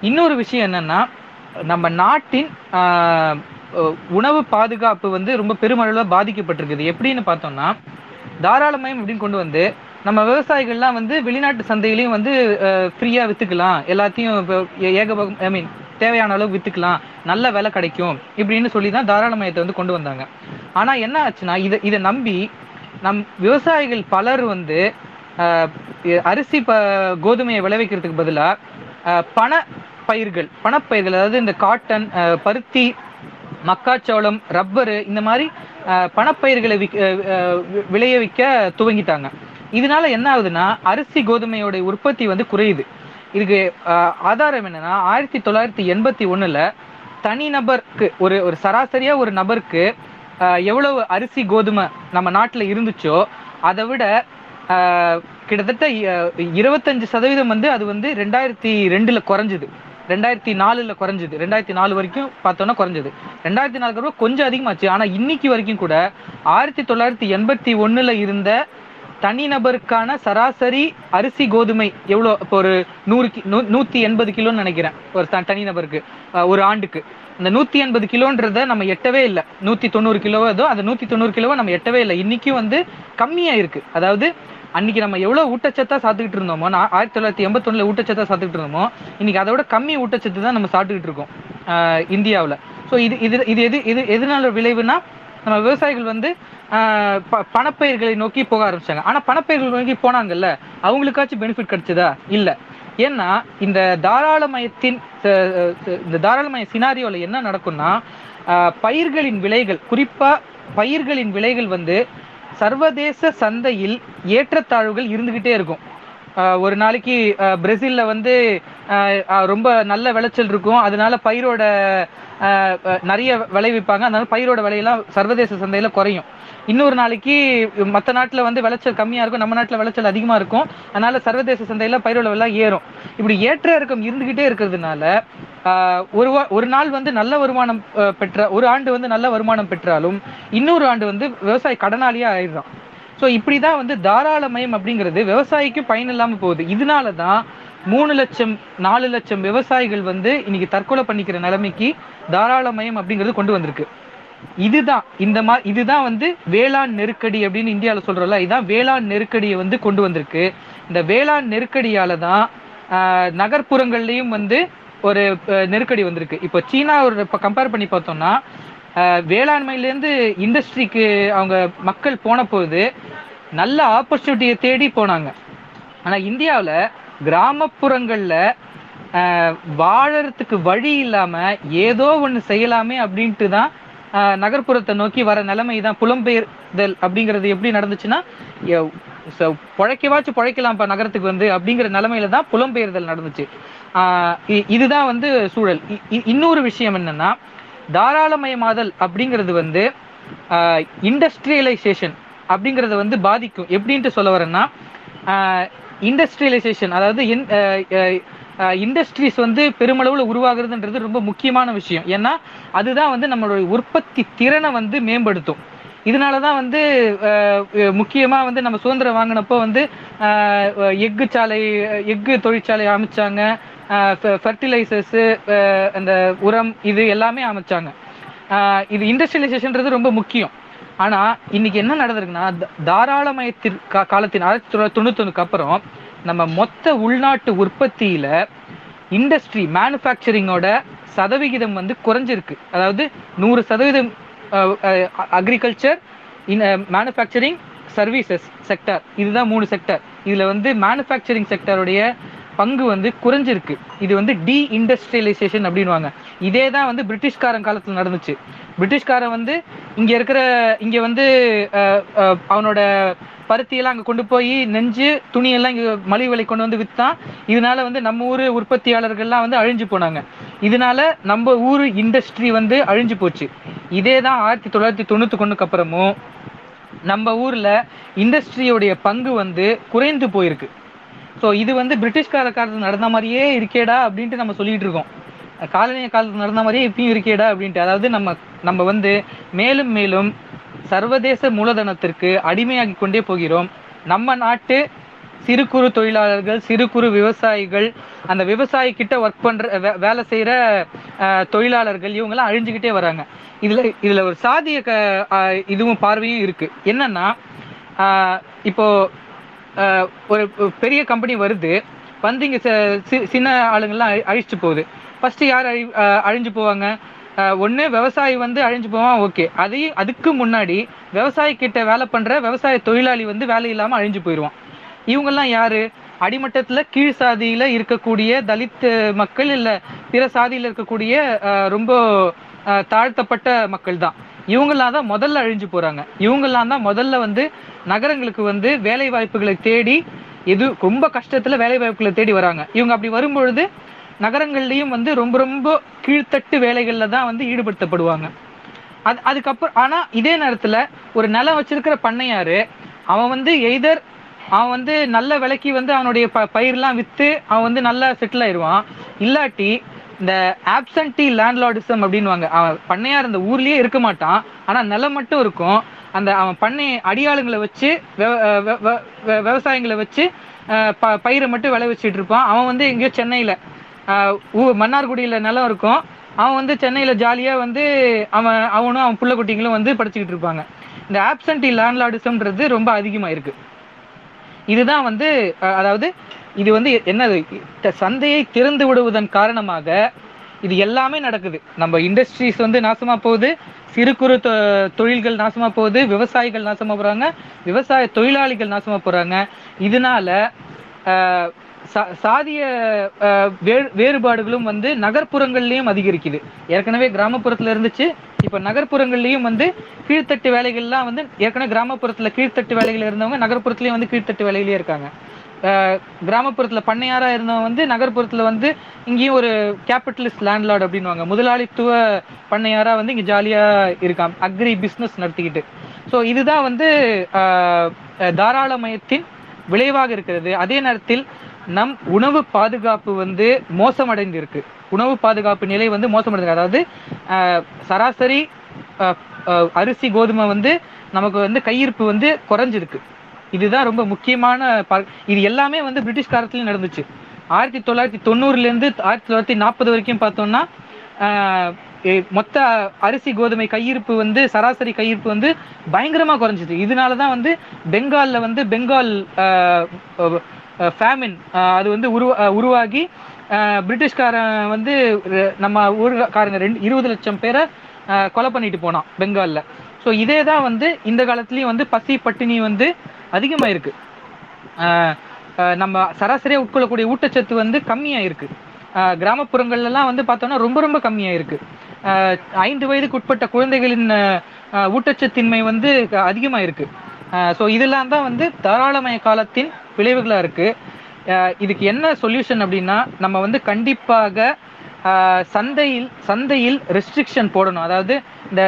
இன்னொரு விஷயம் என்னன்னா நம்ம நாட்டின் உணவு பாதுகாப்பு வந்து ரொம்ப பெருமளவில் பாதிக்கப்பட்டிருக்குது. எப்படின்னு பார்த்தோம்னா தாராளமயம் அப்படின்னு கொண்டு வந்து நம்ம விவசாயிகள்லாம் வந்து வெளிநாட்டு சந்தையிலையும் வந்து ஃப்ரீயா வித்துக்கலாம். எல்லாத்தையும் இப்போ ஏ- ஐ மீன் தேவையான அளவு வித்துக்கலாம். நல்ல விலை கிடைக்கும் இப்படின்னு சொல்லி தான் தாராளமயத்தை வந்து கொண்டு வந்தாங்க. ஆனா என்ன ஆச்சுன்னா இதை இதை நம்பி நம் விவசாயிகள் பலர் வந்து அரிசி ப கோதுமையை விளைவிக்கிறதுக்கு பதிலாக பண பயிர்கள் பணப்பயிர்கள் அதாவது இந்த காட்டன் பருத்தி மக்காச்சோளம் ரப்பரு இந்த மாதிரி பணப்பயிர்களை விக்- விளைய ஆஹ் துவங்கிட்டாங்க. இதனால என்ன ஆகுதுன்னா அரிசி கோதுமையோட உற்பத்தி வந்து குறையுது. இதுக்கு ஆதாரம் என்னன்னா ஆயிரத்தி தொள்ளாயிரத்தி எண்பத்தி ஒண்ணுல தனிநபருக்கு ஒரு ஒரு சராசரியா ஒரு நபருக்கு எவ்வளவு அரிசி கோதுமை நம்ம நாட்டுல இருந்துச்சோ அதை விட கிட்டத்தட்ட இருபத்தஞ்சு சதவீதம் வந்து அது வந்து ரெண்டாயிரத்தி ரெண்டுல குறைஞ்சிது. ரெண்டாயிரத்தி நாலுல குறைஞ்சது. ரெண்டாயிரத்தி நாலு வரைக்கும் பார்த்தோன்னா குறைஞ்சது. ரெண்டாயிரத்தி நாலுக்கு அப்புறம் கொஞ்சம் அதிகமாச்சு. ஆனா இன்னைக்கு வரைக்கும் கூட ஆயிரத்தி தொள்ளாயிரத்தி எண்பத்தி ஒண்ணுல இருந்த தனிநபருக்கான சராசரி அரிசி கோதுமை எவ்வளோ? இப்போ ஒரு நூறு கி நூ நூற்றி எண்பது கிலோன்னு நினைக்கிறேன். ஒரு த தனிநபருக்கு ஒரு ஆண்டுக்கு. இந்த நூற்றி எண்பது கிலோன்றத நம்ம எட்டவே இல்லை. நூற்றி தொண்ணூறு கிலோவோ ஏதோ அந்த நூற்றி தொண்ணூறு கிலோவை நம்ம எட்டவே இல்லை. இன்றைக்கும் வந்து கம்மியாக இருக்குது அதாவது அன்னைக்கு நம்ம எவ்வளோ ஊட்டச்சத்தா சாப்பிட்டுக்கிட்டு இருந்தோமோ நான் ஆயிரத்தி தொள்ளாயிரத்தி எண்பத்தொன்னில் ஊட்டச்சத்தா சாப்பிட்டுக்கிட்டு இருந்தோமோ இன்னைக்கு அதை விட கம்மி ஊட்டச்சத்து தான் நம்ம சாப்பிட்டுக்கிட்டு இருக்கோம் இந்தியாவில். ஸோ இது இது இது எது இது எதனால விளைவுனா நம்ம விவசாயிகள் வந்து ப- பணப்பயிர்களை நோக்கி போக ஆரம்பிச்சாங்க. ஆனா பணப்பயிர்கள் நோக்கி போனாங்கல்ல அவங்களுக்காச்சும் பெனிஃபிட் கிடைச்சதா? இல்ல. ஏன்னா இந்த தாராளமயத்தின் இந்த தாராளமய சினாரியோல என்ன நடக்கும்னா பயிர்களின் விலைகள் குறிப்பா பயிர்களின் விலைகள் வந்து சர்வதேச சந்தையில் ஏற்றத்தாழ்வுகள் இருந்துகிட்டே இருக்கும். ஒரு நாளைக்கு பிரேசில்ல வந்து ரொம்ப நல்ல விளைச்சல் இருக்கும். அதனால பயிரோட நிறைய விளைவிப்பாங்க அதனால பயிரோட விலையெல்லாம் சர்வதேச சந்தையில குறையும். இன்னொரு நாளைக்கு மற்ற நாட்டில் வந்து விளைச்சல் கம்மியாக இருக்கும். நம்ம நாட்டில் விளைச்சல் அதிகமாக இருக்கும். அதனால சர்வதேச சந்தையில் பயிரோட விலை ஏறும். இப்படி ஏற்ற இறக்கம் இருந்துகிட்டே இருக்கிறதுனால ஒரு ஒரு நாள் வந்து நல்ல வருமானம் பெற்ற ஒரு ஆண்டு வந்து நல்ல வருமானம் பெற்றாலும் இன்னொரு ஆண்டு வந்து விவசாய கடனாளியாக ஆயிடுறான். ஸோ இப்படி தான் வந்து தாராளமயம் அப்படிங்கிறது விவசாயிக்கும் பயன் இல்லாமல் போகுது. இதனால தான் மூணு லட்சம் நாலு லட்சம் விவசாயிகள் வந்து இன்னைக்கு தற்கொலை பண்ணிக்கிற நிலைமைக்கு தாராளமயம் அப்படிங்கிறது கொண்டு வந்திருக்கு. இதுதான் இந்த மாதிரி இதுதான் வந்து வேளாண் நெருக்கடி அப்படின்னு இந்தியாவில் சொல்றோம்ல இதுதான் வேளாண் நெருக்கடியை வந்து கொண்டு வந்திருக்கு. இந்த வேளாண் நெருக்கடியால தான் நகர்ப்புறங்கள்லையும் வந்து ஒரு நெருக்கடி வந்திருக்கு. இப்போ சீனாவோட இப்போ கம்பேர் பண்ணி பார்த்தோம்னா வேளாண்மையிலேருந்து இண்டஸ்ட்ரிக்கு அவங்க மக்கள் போன போது நல்ல ஆப்பர்ச்சுனிட்டியை தேடி போனாங்க. ஆனால் இந்தியாவில் கிராமப்புறங்கள்ல வாழறதுக்கு வழி இல்லாம ஏதோ ஒன்று செய்யலாமே அப்படின்ட்டு தான் நகர்ப்புறத்தை நோக்கி வர நிலைமை தான் புலம்பெயர்தல் அப்படிங்கிறது எப்படி நடந்துச்சுன்னா எ- ச- நகரத்துக்கு வந்து அப்படிங்கிற நிலைமையில தான் புலம்பெயர்தல் நடந்துச்சு. இ- இதுதான் வந்து சூழல். இ- இ- இன்னொரு விஷயம் என்னன்னா தாராளமயமாதல் அப்படிங்கிறது வந்து இண்டஸ்ட்ரியலைசேஷன் அப்படிங்கிறத வந்து பாதிக்கும். எப்படின்ட்டு சொல்ல வரேன்னா இண்டஸ்ட்ரியலைசேஷன் அதாவது இண்டஸ்ட்ரீஸ் uh, uh, uh, வந்து பெருமளவில் உருவாகிறதுன்றது ரொம்ப முக்கியமான விஷயம். ஏன்னா அதுதான் வந்து நம்மளுடைய உற்பத்தி திறனை வந்து மேம்படுத்தும். இதனால தான் வந்து முக்கியமாக வந்து நம்ம சுதந்திரம் வாங்கினப்போ வந்து எஃகு சாலை எஃகு தொழிற்சாலை அமைச்சாங்க. ஃபர்டிலைசர்ஸு அந்த உரம் இது எல்லாமே அமைச்சாங்க. இது இண்டஸ்ட்ரியலைசேஷன்றது ரொம்ப முக்கியம். ஆனா இன்னைக்கு என்ன நடந்திருக்குன்னா தாராளமயத்திற்கு காலத்தின் ஆயிரத்தி தொள்ளாயிரத்தி தொண்ணூத்தொன்னுக்கு அப்புறம் நம்ம மொத்த உள்நாட்டு உற்பத்தியில இண்டஸ்ட்ரி மேனுஃபேக்சரிங்கோட சதவிகிதம் வந்து குறைஞ்சிருக்கு. அதாவது நூறு சதவீதம் agriculture in manufacturing services sector இதுதான் மூணு செக்டர் இதுல வந்து மேனுஃபேக்சரிங் செக்டருடைய பங்கு வந்து குறைஞ்சிருக்கு. இது வந்து டி இண்டஸ்ட்ரியலைசேஷன் அப்படின்வாங்க இதே தான் வந்து பிரிட்டிஷ்காரன் காலத்தில் நடந்துச்சு. பிரிட்டிஷ்காரன் வந்து இங்கே இருக்கிற இங்கே வந்து அவனோட பருத்தியெல்லாம் அங்கே கொண்டு போய் நெஞ்சு துணியெல்லாம் இங்கே மலிவு விலை கொண்டு வந்து விற்றான் இதனால வந்து நம்ம ஊர் உற்பத்தியாளர்கள்லாம் வந்து அழிஞ்சு போனாங்க. இதனால நம்ம ஊர் இண்டஸ்ட்ரி வந்து அழிஞ்சு போச்சு. இதே தான் ஆயிரத்தி தொள்ளாயிரத்தி தொண்ணூற்றி ஒன்றுக்கு அப்புறமும் நம்ம ஊரில் இண்டஸ்ட்ரியோடைய பங்கு வந்து குறைந்து போயிருக்கு. ஸோ இது வந்து பிரிட்டிஷ்கார காலத்தில் நடந்த மாதிரியே இருக்கேடா அப்படின்ட்டு நம்ம சொல்லிட்டு இருக்கோம். காலனிய காலத்தில் நடந்த மாதிரியே இப்பயும் இருக்கேடா அப்படின்ட்டு. அதாவது நம்ம நம்ம வந்து மேலும் மேலும் சர்வதேச மூலதனத்திற்கு அடிமையாகி கொண்டே போகிறோம். நம்ம நாட்டு சிறு குறு தொழிலாளர்கள் சிறு குறு விவசாயிகள் அந்த விவசாயி கிட்ட ஒர்க் பண்ற வே- வேலை செய்யற அஹ், தொழிலாளர்கள் இவங்கெல்லாம் அழிஞ்சுக்கிட்டே வராங்க. இதுல இதுல ஒரு சாதிய க இதுவும் பார்வையும் இருக்கு. என்னன்னா ஆஹ், இப்போ ஒரு பெரிய கம்பெனி வருது. வந்து இங்கே சி- சின்ன ஆளுங்கள்லாம் அழி- அழிச்சிட்டு போகுது. ஃபர்ஸ்ட் யார் அழி அழிஞ்சு போவாங்க? ஒன்று விவசாயி வந்து அழிஞ்சு போவான் ஓகே. அதையும் அதுக்கு முன்னாடி விவசாயி கிட்ட வேலை பண்ணுற விவசாய தொழிலாளி வந்து வேலை இல்லாமல் அழிஞ்சு போயிடுவான் இவங்கெல்லாம் யார்? அடிமட்டத்தில் கீழ் சாதியில் இருக்கக்கூடிய தலித் மக்கள் இல்லை பிற சாதியில் இருக்கக்கூடிய ரொம்ப தாழ்த்தப்பட்ட மக்கள் தான் இவங்கெல்லாம் தான் முதல்ல அழிஞ்சு போறாங்க. இவங்கெல்லாம் தான் முதல்ல வந்து நகரங்களுக்கு வந்து வேலை வாய்ப்புகளை தேடி எது ரொம்ப கஷ்டத்துல வேலை வாய்ப்புகளை தேடி வராங்க. இவங்க அப்படி வரும்பொழுது நகரங்கள்லயும் வந்து ரொம்ப ரொம்ப கீழ்த்தட்டு வேலைகள்ல தான் வந்து ஈடுபடுத்தப்படுவாங்க. அது அதுக்கப்புறம் ஆனா இதே நேரத்துல ஒரு நிலம் வச்சிருக்கிற பண்ணையாரு அவன் வந்து எய்தர் அவன் வந்து நல்ல விலைக்கு வந்து அவனுடைய ப பயிரெல்லாம் விற்று அவன் வந்து நல்லா செட்டில் ஆயிடுவான் இல்லாட்டி இந்த ஆப்சன்டி லேண்ட்லார்டிசம் அப்படின்னுவாங்க. அவன் பண்ணையார் இந்த ஊர்லயே இருக்க மாட்டான். ஆனா நிலம் மட்டும் இருக்கும். அந்த அவன் பண்ணை அடியாளுங்களை வச்சு விவசாயங்களை விவசாயிங்களை வச்சு ப பயிரை மட்டும் விளைவிச்சிட்டு இருப்பான். அவன் வந்து எங்கேயோ சென்னையில. ஊ மன்னார்குடியில நிலம் இருக்கும். அவன் வந்து சென்னையில ஜாலியா வந்து அவன் அவனும் அவன் புள்ள குட்டிங்களும் வந்து படிச்சுக்கிட்டு இருப்பாங்க. இந்த ஆப்சன்டி லேண்ட்லார்டிசம்ன்றது ரொம்ப அதிகமாக இருக்கு இதுதான் வந்து அதாவது இது வந்து என்னது? சந்தையை திறந்து விடுவதன் காரணமாக இது எல்லாமே நடக்குது. நம்ம இண்டஸ்ட்ரீஸ் வந்து நாசமா போகுது. சிறு குறு தொ- தொழில்கள் நாசமா போகுது. விவசாயிகள் நாசமா போறாங்க. விவசாய தொழிலாளிகள் நாசமா போறாங்க. இதனால சா- சாதிய வே- வேறுபாடுகளும் வந்து நகர்ப்புறங்கள்லயும் அதிகரிக்குது. ஏற்கனவே கிராமப்புறத்துல இருந்துச்சு. இப்ப நகர்ப்புறங்கள்லயும் வந்து கீழ்த்தட்டு வேலைகள்லாம் வந்து ஏற்கனவே கிராமப்புறத்துல கீழ்த்தட்டு வேலைகள் இருந்தவங்க நகர்ப்புறத்துலயும் வந்து கீழ்த்தட்டு வேலையிலேயே இருக்காங்க. கிராமப்புறத்தில் பண்ணையாராக இருந்தவன் வந்து நகர்ப்புறத்தில் வந்து இங்கேயும் ஒரு கேபிட்டலிஸ்ட் லேண்ட்லார்ட் அப்படின்னுவாங்க. முதலாளித்துவ பண்ணையாராக வந்து இங்கே ஜாலியாக இருக்கான் அக்ரி பிஸ்னஸ் நடத்திக்கிட்டு. ஸோ இதுதான் வந்து ஆஹ், தாராளமயத்தின் விளைவாக இருக்கிறது. அதே நேரத்தில் நம் உணவு பாதுகாப்பு வந்து மோசமடைந்து இருக்கு உணவு பாதுகாப்பு நிலை வந்து மோசமடைந்து அதாவது ஆஹ், சராசரி அரிசி கோதுமை வந்து நமக்கு வந்து கையிருப்பு வந்து குறைஞ்சிருக்கு. இதுதான் ரொம்ப முக்கியமான இது எல்லாமே வந்து பிரிட்டிஷ் காலத்துலயும் நடந்துச்சு. ஆயிரத்தி தொள்ளாயிரத்தி தொண்ணூறுலேருந்து ஆயிரத்தி தொள்ளாயிரத்தி நாற்பது வரைக்கும் பார்த்தோம்னா மொத்த அரிசி கோதுமை கையிருப்பு வந்து சராசரி கையிருப்பு வந்து பயங்கரமாக குறைஞ்சிது. இதனால தான் வந்து பெங்காலில் வந்து பெங்கால் ஃபேமின் அது வந்து உருவா உருவாகி பிரிட்டிஷ்காரன் வந்து நம்ம ஊருக்காரங்க ரெண்டு இருபது லட்சம் பேரை கொலை பண்ணிட்டு போனான் பெங்காலில். ஸோ இதே தான் வந்து இந்த காலத்துலேயும் வந்து பசி பட்டினி வந்து அதிகமாக இருக்கு நம்ம சராசரியாக உட்கொள்ளக்கூடிய ஊட்டச்சத்து வந்து கம்மியாக இருக்கு கிராமப்புறங்கள்லாம் வந்து பார்த்தோம்னா ரொம்ப ரொம்ப கம்மியாக இருக்கு ஐந்து வயதுக்கு உட்பட்ட குழந்தைகளின் ஊட்டச்சத்தின்மை வந்து க- இருக்கு ஸோ இதெல்லாம் தான் வந்து தாராளமய காலத்தின் விளைவுகளாக இருக்கு. இதுக்கு என்ன சொல்யூஷன் அப்படின்னா நம்ம வந்து கண்டிப்பாக சந்தையில் சந்தையில் ரெஸ்ட்ரிக்ஷன் போடணும். அதாவது இந்த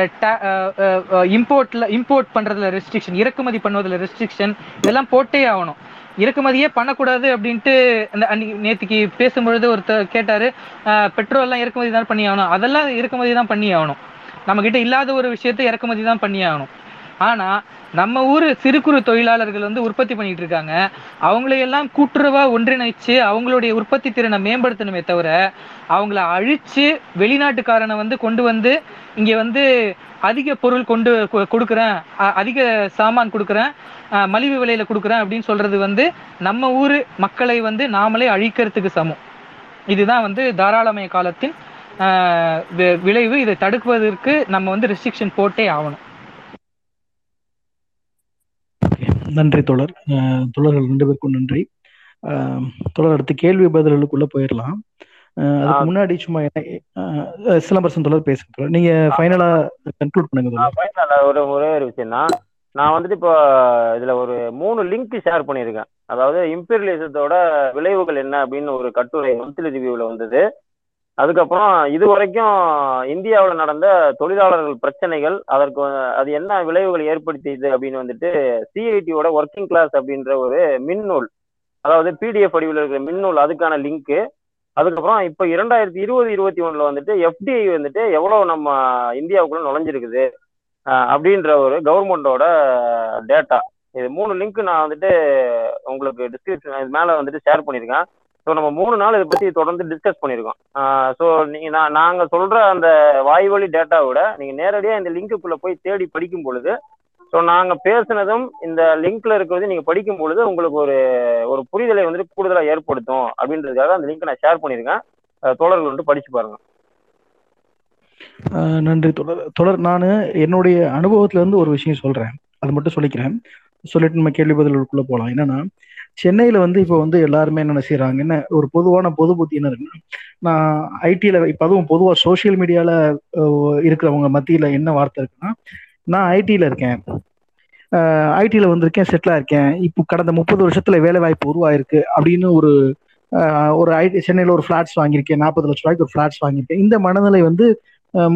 இம்போர்ட்ல இம்போர்ட் பண்றதுல ரெஸ்ட்ரிக்ஷன் இறக்குமதி பண்ணுவதில் ரெஸ்ட்ரிக்ஷன் இதெல்லாம் போட்டே ஆகணும். இறக்குமதியே பண்ணக்கூடாது அப்படின்ட்டு அந்த அன்னைக்கு நேற்றுக்கு பேசும்பொழுது ஒருத்தர் கேட்டார் பெட்ரோல்லாம் இறக்குமதி தான் பண்ணி ஆகணும். அதெல்லாம் இறக்குமதி தான் பண்ணி ஆகணும். நம்மக்கிட்ட இல்லாத ஒரு விஷயத்தை இறக்குமதி தான் பண்ணி ஆகணும். ஆனால் நம்ம ஊர் சிறு குறு தொழிலாளர்கள் வந்து உற்பத்தி பண்ணிட்டு இருக்காங்க. அவங்களையெல்லாம் கூட்டுறவா ஒன்றிணைச்சு அவங்களுடைய உற்பத்தி திறனை மேம்படுத்தணுமே தவிர அவங்கள அழிச்சு வெளிநாட்டுக்காரனை வந்து கொண்டு வந்து இங்க வந்து அதிக பொருள் கொண்டு கொ- கொடுக்குறேன். அதிக சாமான் கொடுக்குறேன். மலிவு விலையில கொடுக்குறேன் அப்படின்னு சொல்றது வந்து நம்ம ஊர் மக்களை வந்து நாமளே அழிக்கிறதுக்கு சமம். இதுதான் வந்து தாராளமய காலத்தின் வி- விளைவு. இதை தடுக்குவதற்கு நம்ம வந்து ரெஸ்ட்ரிக்ஷன் போட்டே ஆகணும். நன்றி தோழர். அஹ் தோழர்கள் ரெண்டு பேருக்கும் நன்றி. தோழர் அடுத்து கேள்வி பதில்களுக்குள்ள போயிடலாம் அதுக்கு. முன்னாடி சும்மா என்ன சிலம்பரசன் தோழர் பேசுங்க நீங்க ஃபைனலா கன்க்ளூட் பண்ணுங்க ஃபைனல் ஒரு ஒரே ஒரு விஷயம் தான் நான் வந்துட்டு இப்போ இதுல ஒரு மூணு லிங்க் ஷேர் பண்ணியிருக்கேன். அதாவது இம்பீரியலிசத்தோட விளைவுகள் என்ன அப்படின்னு ஒரு கட்டுரை மந்த்லி ரிவ்யூவில் வந்தது. அதுக்கப்புறம் இது வரைக்கும் இந்தியாவில் நடந்த தொழிலாளர்கள் பிரச்சனைகள் அதற்கு அது என்ன விளைவுகள் ஏற்படுத்தியது அப்படின்னு வந்துட்டு சிஐடியோட ஒர்க்கிங் கிளாஸ் அப்படின்ற ஒரு மின்னூல் அதாவது பிடிஎஃப் வடிவில் இருக்கிற மின்னூல் அதுக்கான லிங்க்கு அதுக்கப்புறம் இப்போ இரண்டாயிரத்தி இருபது இருபத்தி ஒன்றில் வந்துட்டு எஃப்டிஐ வந்துட்டு எவ்வளோ நம்ம இந்தியாவுக்குள்ள நுழைஞ்சிருக்குது அப்படின்ற ஒரு கவர்மெண்டோட டேட்டா இது மூணு லிங்க் நான் வந்துட்டு உங்களுக்கு டிஸ்கிரிப்ஷன் இது மேலே வந்துட்டு ஷேர் பண்ணியிருக்கேன். ஸோ நம்ம மூணு நாள் இதை பற்றி தொடர்ந்து டிஸ்கஸ் பண்ணியிருக்கோம். ஸோ நீங்கள் நான் நாங்கள் சொல்கிற அந்த வாய்வழி டேட்டாவோட நீங்கள் நேரடியாக இந்த லிங்க்குள்ளே போய் தேடி படிக்கும் பொழுது ஸோ நாங்கள் பேசுனதும் இந்த லிங்க்ல இருக்கிறது நீங்கள் படிக்கும் பொழுது உங்களுக்கு ஒரு ஒரு புரிதலை வந்துட்டு கூடுதலாக ஏற்படுத்தும் அப்படின்றதுக்காக அந்த லிங்க்கை நான் ஷேர் பண்ணியிருக்கேன். தோழர்கள் வந்துட்டு படிச்சு பாருங்க. நன்றி. தொடர் தொடர் நான் என்னுடைய அனுபவத்துல இருந்து ஒரு விஷயம் சொல்றேன். அது மட்டும் சொல்லிக்கிறேன். சொல்லிட்டு நம்ம கேள்வி பதில்களுக்குள்ள போகலாம் என்னன்னா சென்னையில வந்து இப்போ வந்து எல்லாருமே என்ன செய்யறாங்க என்ன ஒரு பொதுவான பொது புத்தி என்ன இருக்குன்னா நான் ஐடியில இப்போ அதுவும் பொதுவாக சோசியல் மீடியால இருக்கிறவங்க மத்தியில என்ன வார்த்தை இருக்குன்னா நான் ஐடியில இருக்கேன். ஐடியில வந்திருக்கேன் செட்டிலா இருக்கேன். இப்போ கடந்த முப்பது வருஷத்துல வேலை வாய்ப்பு உருவாயிருக்கு. அப்படின்னு ஒரு ஒரு ஐடி சென்னையில் ஒரு ஃபிளாட்ஸ் வாங்கியிருக்கேன். நாற்பது லட்ச ரூபாய்க்கு ஒரு ஃபிளாட்ஸ் வாங்கியிருக்கேன். இந்த மனநிலை வந்து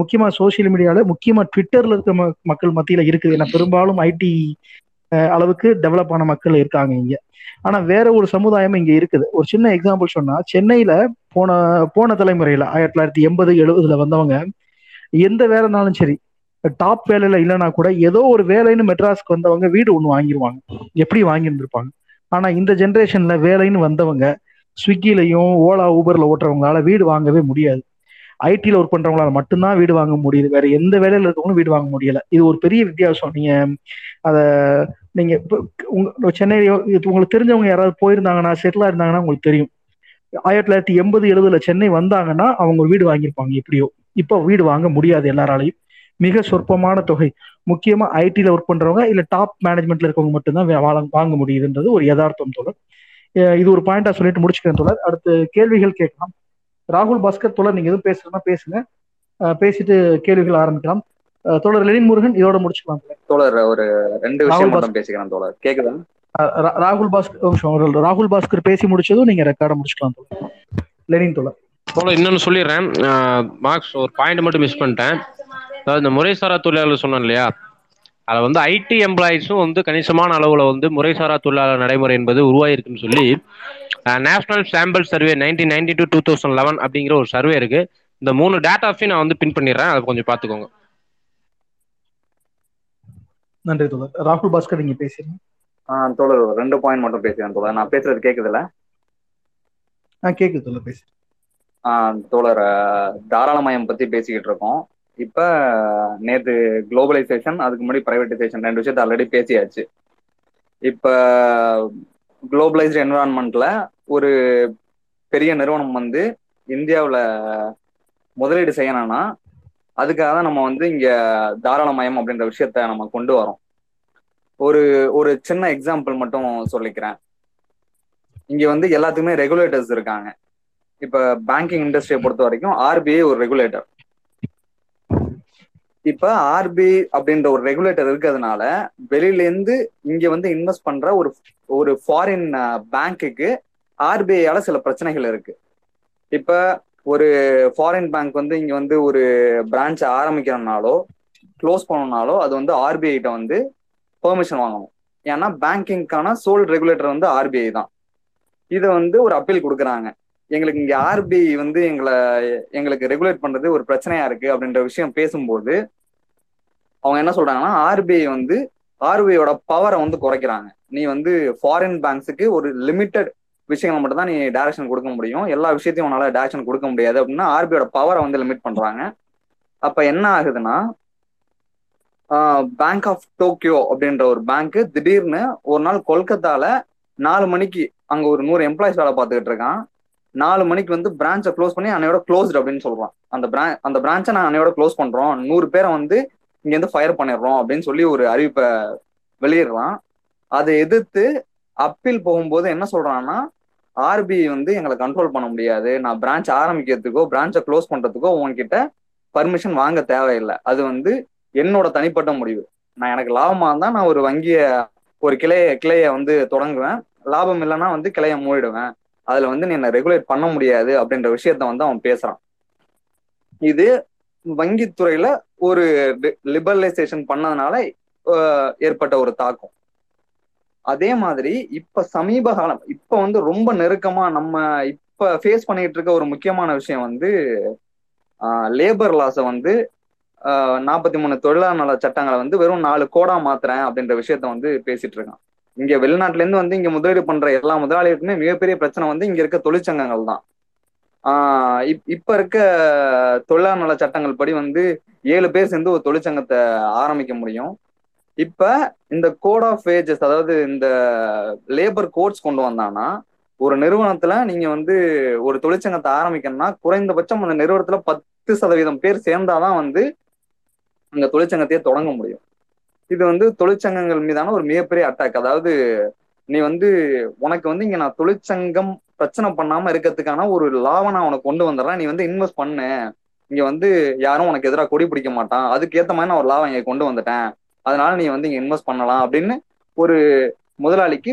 முக்கியமா சோசியல் மீடியால முக்கியமா ட்விட்டர்ல இருக்க மக்கள் மத்தியில இருக்குது. ஏன்னா பெரும்பாலும் ஐடி அளவுக்கு டெவலப் ஆன மக்கள் இருக்காங்க இங்க. ஆனா வேற ஒரு சமுதாயம் இங்க இருக்குது. ஒரு சின்ன எக்ஸாம்பிள் சொன்னா சென்னையில போன போன தலைமுறையில ஆயிரத்தி தொள்ளாயிரத்தி எண்பது எழுபதுல வந்தவங்க எந்த வேலைனாலும் சரி டாப் வேலையில இல்லைன்னா கூட ஏதோ ஒரு வேலைன்னு மெட்ராஸ்க்கு வந்தவங்க வீடு ஒன்று வாங்கிடுவாங்க எப்படி வாங்கியிருந்திருப்பாங்க? ஆனா இந்த ஜென்ரேஷன்ல வேலைன்னு வந்தவங்க ஸ்விக்கிலையும் ஓலா ஊபர்ல ஓட்டுறவங்களால வீடு வாங்கவே முடியாது. ஐடியில் ஒர்க் பண்றவங்களால மட்டும்தான் வீடு வாங்க முடியுது. வேற எந்த வேலையில இருக்கவங்களும் வீடு வாங்க முடியல. இது ஒரு பெரிய வித்தியாசம். நீங்க அத நீங்க உங்க சென்னையில உங்களுக்கு தெரிஞ்சவங்க யாராவது போயிருந்தாங்கன்னா செட்டிலா இருந்தாங்கன்னா உங்களுக்கு தெரியும். ஆயிரத்தி தொள்ளாயிரத்தி எண்பது எழுபதுல சென்னை வந்தாங்கன்னா அவங்க வீடு வாங்கியிருப்பாங்க எப்படியோ. இப்போ வீடு வாங்க முடியாது எல்லாராலையும். மிக சொற்பமான தொகை. முக்கியமா ஐடியில் ஒர்க் பண்றவங்க இல்ல டாப் மேனேஜ்மெண்ட்ல இருக்கவங்க மட்டும்தான் வாங்க முடியுதுன்றது ஒரு யதார்த்தம் தோழர். இது ஒரு பாயிண்டா சொல்லிட்டு முடிச்சுக்கிறேன் தோழர். அடுத்து கேள்விகள் கேட்கலாம். ராகுல் பாஸ்கர் தோழர் நீங்க எதுவும் பேசுறதுனா பேசுங்க. பேசிட்டு கேள்விகள் ஆரம்பிக்கலாம். தோழர் லெனின் முருகன் இதோட முடிச்சுக்கலாம் தோழர். ஒரு ரெண்டு விஷயம் மட்டும் பேசிக்கிறேன் தோழர். கேக்குதா? ராகுல் பாஸ்கர் ராகுல் பாஸ்கர் பேசி முடிச்சதும் நீங்க ரெக்கார்ட முடிச்சுக்கலாம் தோழர். லெனின் தோழர். தோழர் இன்னொன்னு சொல்லிடுறேன். மார்க்ஸ் ஒரு பாயிண்ட் மட்டும் மிஸ் பண்ணிட்டேன். அதாவது இந்த முறைசாரா தொழிலாளர் சொன்னேன் இல்லையா? அதில் வந்து ஐடி எம்ப்ளாயிஸும் வந்து கணிசமான அளவில் வந்து முறைசாரா தொழிலாளர் நடைமுறை என்பது உருவாயிருக்குன்னு சொல்லி national sample survey nineteen ninety two two thousand eleven அப்படிங்கிற ஒரு சர்வே இருக்கு. இந்த மூணு டேட்டாஸையும் நான் வந்து பின் பண்ணிடுறேன். அதை கொஞ்சம் பார்த்துக்கோங்க. நன்றி தோழர். ராகுல் பாஸ்கர் நீங்க பேசுறீங்க? ஆ தோழர் ரெண்டு பாயிண்ட் மட்டும் பேசுறேன் தோழர். நான் பேசுறது கேக்குதுல்ல? ஆ கேக்குது தோழர் பேசு. ஆ தோழர் தாராளமயம் பத்தி பேசிக்கிட்டு இருக்கோம். இப்ப நேத்து குளோபலைசேஷன் அதுக்கு முன்னாடி பிரைவேட்டைசேஷன் ரெண்டு விஷயத்த ஆல்ரெடி பேசியாச்சு. இப்ப குளோபலைஸ்டு என்வரான்மெண்ட்ல ஒரு பெரிய நிறுவனம் வந்து இந்தியாவில் முதலீடு செய்யணும்னா அதுக்காக தான் நம்ம வந்து இங்க தாராளமயம் அப்படின்ற விஷயத்த நம்ம கொண்டு வரோம். ஒரு ஒரு சின்ன எக்ஸாம்பிள் மட்டும் சொல்லிக்கிறேன். இங்க வந்து எல்லாத்துக்குமே ரெகுலேட்டர்ஸ் இருக்காங்க. இப்ப பேங்கிங் இண்டஸ்ட்ரியை பொறுத்த வரைக்கும் ஆர்பிஐ ஒரு ரெகுலேட்டர் இப்ப ஆர்பிஐ அப்படின்ற ஒரு ரெகுலேட்டர் இருக்கிறதுனால வெளியில இருந்து இங்க வந்து இன்வெஸ்ட் பண்ற ஒரு ஒரு ஃபாரின் பேங்க்குக்கு ஆர்பிஐயால சில பிரச்சனைகள் இருக்கு. இப்ப ஒரு ஃபாரின் பேங்க் வந்து இங்க வந்து ஒரு பிரான்ச் ஆரம்பிக்கிறனாலோ க்ளோஸ் பண்ணனாலோ அது வந்து ஆர்பிஐ கிட்ட வந்து பெர்மிஷன் வாங்கணும். ஏன்னா பேங்கிங்க்கான சோல் ரெகுலேட்டர் வந்து ஆர்பிஐ தான். இதை வந்து ஒரு அப்பீல் கொடுக்குறாங்க. எங்களுக்கு இங்க ஆர்பிஐ வந்து எங்களை எங்களுக்கு ரெகுலேட் பண்றது ஒரு பிரச்சனையா இருக்கு அப்படின்ற விஷயம் பேசும்போது அவங்க என்ன சொல்றாங்கன்னா ஆர்பிஐ வந்து ஆர்பிஐயோட பவரை வந்து குறைக்கிறாங்க. நீ வந்து ஃபாரின் பேங்க்ஸுக்கு ஒரு லிமிட்டட் விஷயங்களை மட்டும் தான் நீ டேரக்ஷன் கொடுக்க முடியும். எல்லா விஷயத்தையும் உன்னால டேரக்ஷன் கொடுக்க முடியாது அப்படின்னா ஆர்பிஐயோட பவரை வந்து லிமிட் பண்றாங்க. அப்ப என்ன ஆகுதுன்னா பேங்க் ஆஃப் டோக்கியோ அப்படின்ற ஒரு பேங்க் திடீர்னு ஒரு நாள் கொல்கத்தால நாலு மணிக்கு அங்க ஒரு நூறு எம்ப்ளாயிஸ் வேலை பார்த்துக்கிட்டு இருக்கான். நாலு மணிக்கு வந்து பிரான்ச்சை க்ளோஸ் பண்ணி அன்னையோட க்ளோஸ்ட் அப்படின்னு சொல்றான். அந்த பிரான் அந்த பிரான்ச்சை நான் அன்னையோட க்ளோஸ் பண்றோம். நூறு பேரை வந்து இங்க இருந்து ஃபயர் பண்ணிடுறோம் அப்படின்னு சொல்லி ஒரு அறிவிப்பை வெளியிடுறான். அதை எதிர்த்து அப்பீல் போகும்போது என்ன சொல்றான்னா ஆர்பிஐ வந்து எங்களை கண்ட்ரோல் பண்ண முடியாது. நான் பிரான்ச் ஆரம்பிக்கிறதுக்கோ பிரான்ச்சை க்ளோஸ் பண்றதுக்கோ உங்ககிட்ட பர்மிஷன் வாங்க தேவையில்லை. அது வந்து என்னோட தனிப்பட்ட முடிவு. நான் எனக்கு லாபமா இருந்தா நான் ஒரு வங்கிய ஒரு கிளைய கிளைய வந்து தொடங்குவேன். லாபம் இல்லைன்னா வந்து கிளைய மூடிடுவேன். அதுல வந்து நீ என்ன ரெகுலேட் பண்ண முடியாது அப்படின்ற விஷயத்த வந்து அவன் பேசுறான். இது வங்கித்துறையில ஒரு லிபரலைசேஷன் பண்ணதுனால ஏற்பட்ட ஒரு தாக்கம். அதே மாதிரி இப்ப சமீப காலம் இப்ப வந்து ரொம்ப நெருக்கமா நம்ம இப்ப ஃபேஸ் பண்ணிட்டு இருக்க ஒரு முக்கியமான விஷயம் வந்து லேபர் லாஸை வந்து நாற்பத்தி மூணு தொழிலாளர் நல சட்டங்களை வந்து வெறும் நாலு கோடா மாத்துறேன் அப்படின்ற விஷயத்த வந்து பேசிட்டு இருக்கான். இங்க வெளிநாட்டுல இருந்து வந்து இங்க முதலீடு பண்ற எல்லா முதலாளிகளுக்குமே மிகப்பெரிய பிரச்சனை வந்து இங்க இருக்க தொழிற்சங்கங்கள் தான். ஆஹ் இப்- இப்ப இருக்க தொழிலாளர் நல சட்டங்கள் படி வந்து ஏழு பேர் சேர்ந்து ஒரு தொழிற்சங்கத்தை ஆரம்பிக்க முடியும். இப்ப இந்த கோட் ஆஃப் வேஜஸ் அதாவது இந்த லேபர் கோட்ஸ் கொண்டு வந்தானா ஒரு நிறுவனத்துல நீங்க வந்து ஒரு தொழிற்சங்கத்தை ஆரம்பிக்கணும்னா குறைந்தபட்சம் அந்த நிறுவனத்துல பத்து சதவீதம் பேர் சேர்ந்தாதான் வந்து அந்த தொழிற்சங்கத்தையே தொடங்க முடியும். இது வந்து தொழிற்சங்கங்கள் மீதான ஒரு மிகப்பெரிய அட்டாக் அதாவது நீ வந்து உனக்கு வந்து இங்க நான் தொழிற்சங்கம் பிரச்சனை பண்ணாம இருக்கிறதுக்கான ஒரு லாவை நான் உனக்கு கொண்டு வந்துடுறேன். நீ வந்து இன்வெஸ்ட் பண்ணு. இங்க வந்து யாரும் உனக்கு எதிராக கொடி பிடிக்க மாட்டான். அதுக்கு ஏத்த மாதிரி நான் ஒரு லாபம் இங்க கொண்டு வந்துட்டேன். அதனால நீ வந்து இங்க இன்வெஸ்ட் பண்ணலாம் அப்படின்னு ஒரு முதலாளிக்கு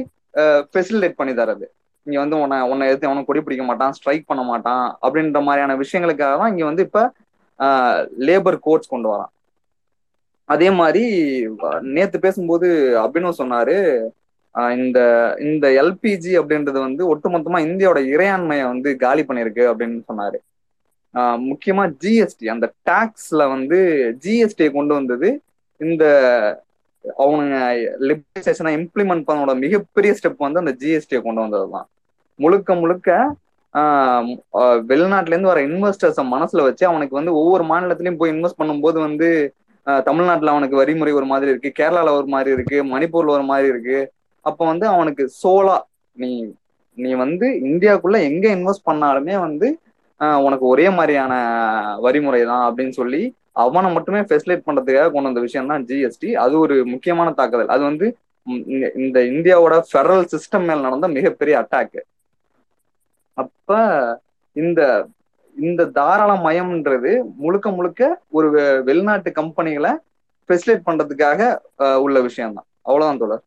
ஃபெசிலிட்டேட் பண்ணி தரது இங்க வந்து உன்னை உன்னை எடுத்து அவனும் கொடி பிடிக்க மாட்டான் ஸ்ட்ரைக் பண்ண மாட்டான் அப்படின்ற மாதிரியான விஷயங்களுக்காக தான் இங்க வந்து இப்ப லேபர் கோட்ஸ் கொண்டு வரான். அதே மாதிரி நேத்து பேசும்போது அப்படின்னு சொன்னாரு இந்த இந்த எல்பிஜி அப்படின்றது வந்து ஒட்டுமொத்தமா இந்தியாவோட இறையாண்மையை வந்து காலி பண்ணிருக்கு அப்படின்னு சொன்னாரு. முக்கியமா ஜிஎஸ்டி அந்த டாக்ஸ்ல வந்து ஜிஎஸ்டியை கொண்டு வந்தது இந்த அவனுங்க லிபரலைசேஷனை இம்ப்ளிமெண்ட் பண்ணோட மிகப்பெரிய ஸ்டெப் வந்து அந்த ஜிஎஸ்டியை கொண்டு வந்ததுதான். முழுக்க முழுக்க வெளிநாட்டுல இருந்து வர இன்வெஸ்டர்ஸை மனசுல வச்சு அவனுக்கு வந்து ஒவ்வொரு மாநிலத்திலயும் போய் இன்வெஸ்ட் பண்ணும்போது வந்து தமிழ்நாட்டுல அவனுக்கு வரிமுறை ஒரு மாதிரி இருக்கு கேரளால ஒரு மாதிரி இருக்கு மணிப்பூர்ல ஒரு மாதிரி இருக்கு அப்ப வந்து அவனுக்கு சோலா நீ நீ வந்து இந்தியாவுக்குள்ள எங்க இன்வெஸ்ட் பண்ணாலுமே வந்து ஆஹ் உனக்கு ஒரே மாதிரியான வரிமுறை தான் அப்படின்னு சொல்லி அவனை மட்டுமே ஃபெசிலேட் பண்றதுக்காக கொண்டு வந்த விஷயம் தான் ஜிஎஸ்டி அது ஒரு முக்கியமான தாக்குதல். அது வந்து இந்த- இந்த இந்தியாவோட ஃபெடரல் சிஸ்டம் மேல் நடந்த மிகப்பெரிய அட்டாக் அப்ப இந்த இந்த தாராள மயம்ன்றது முழுக்க முழுக்க ஒரு வெ- வெளிநாட்டு கம்பெனிகளை ஃபெசிலேட் பண்றதுக்காக உள்ள விஷயம் தான் அவ்வளவுதான் தோழர்.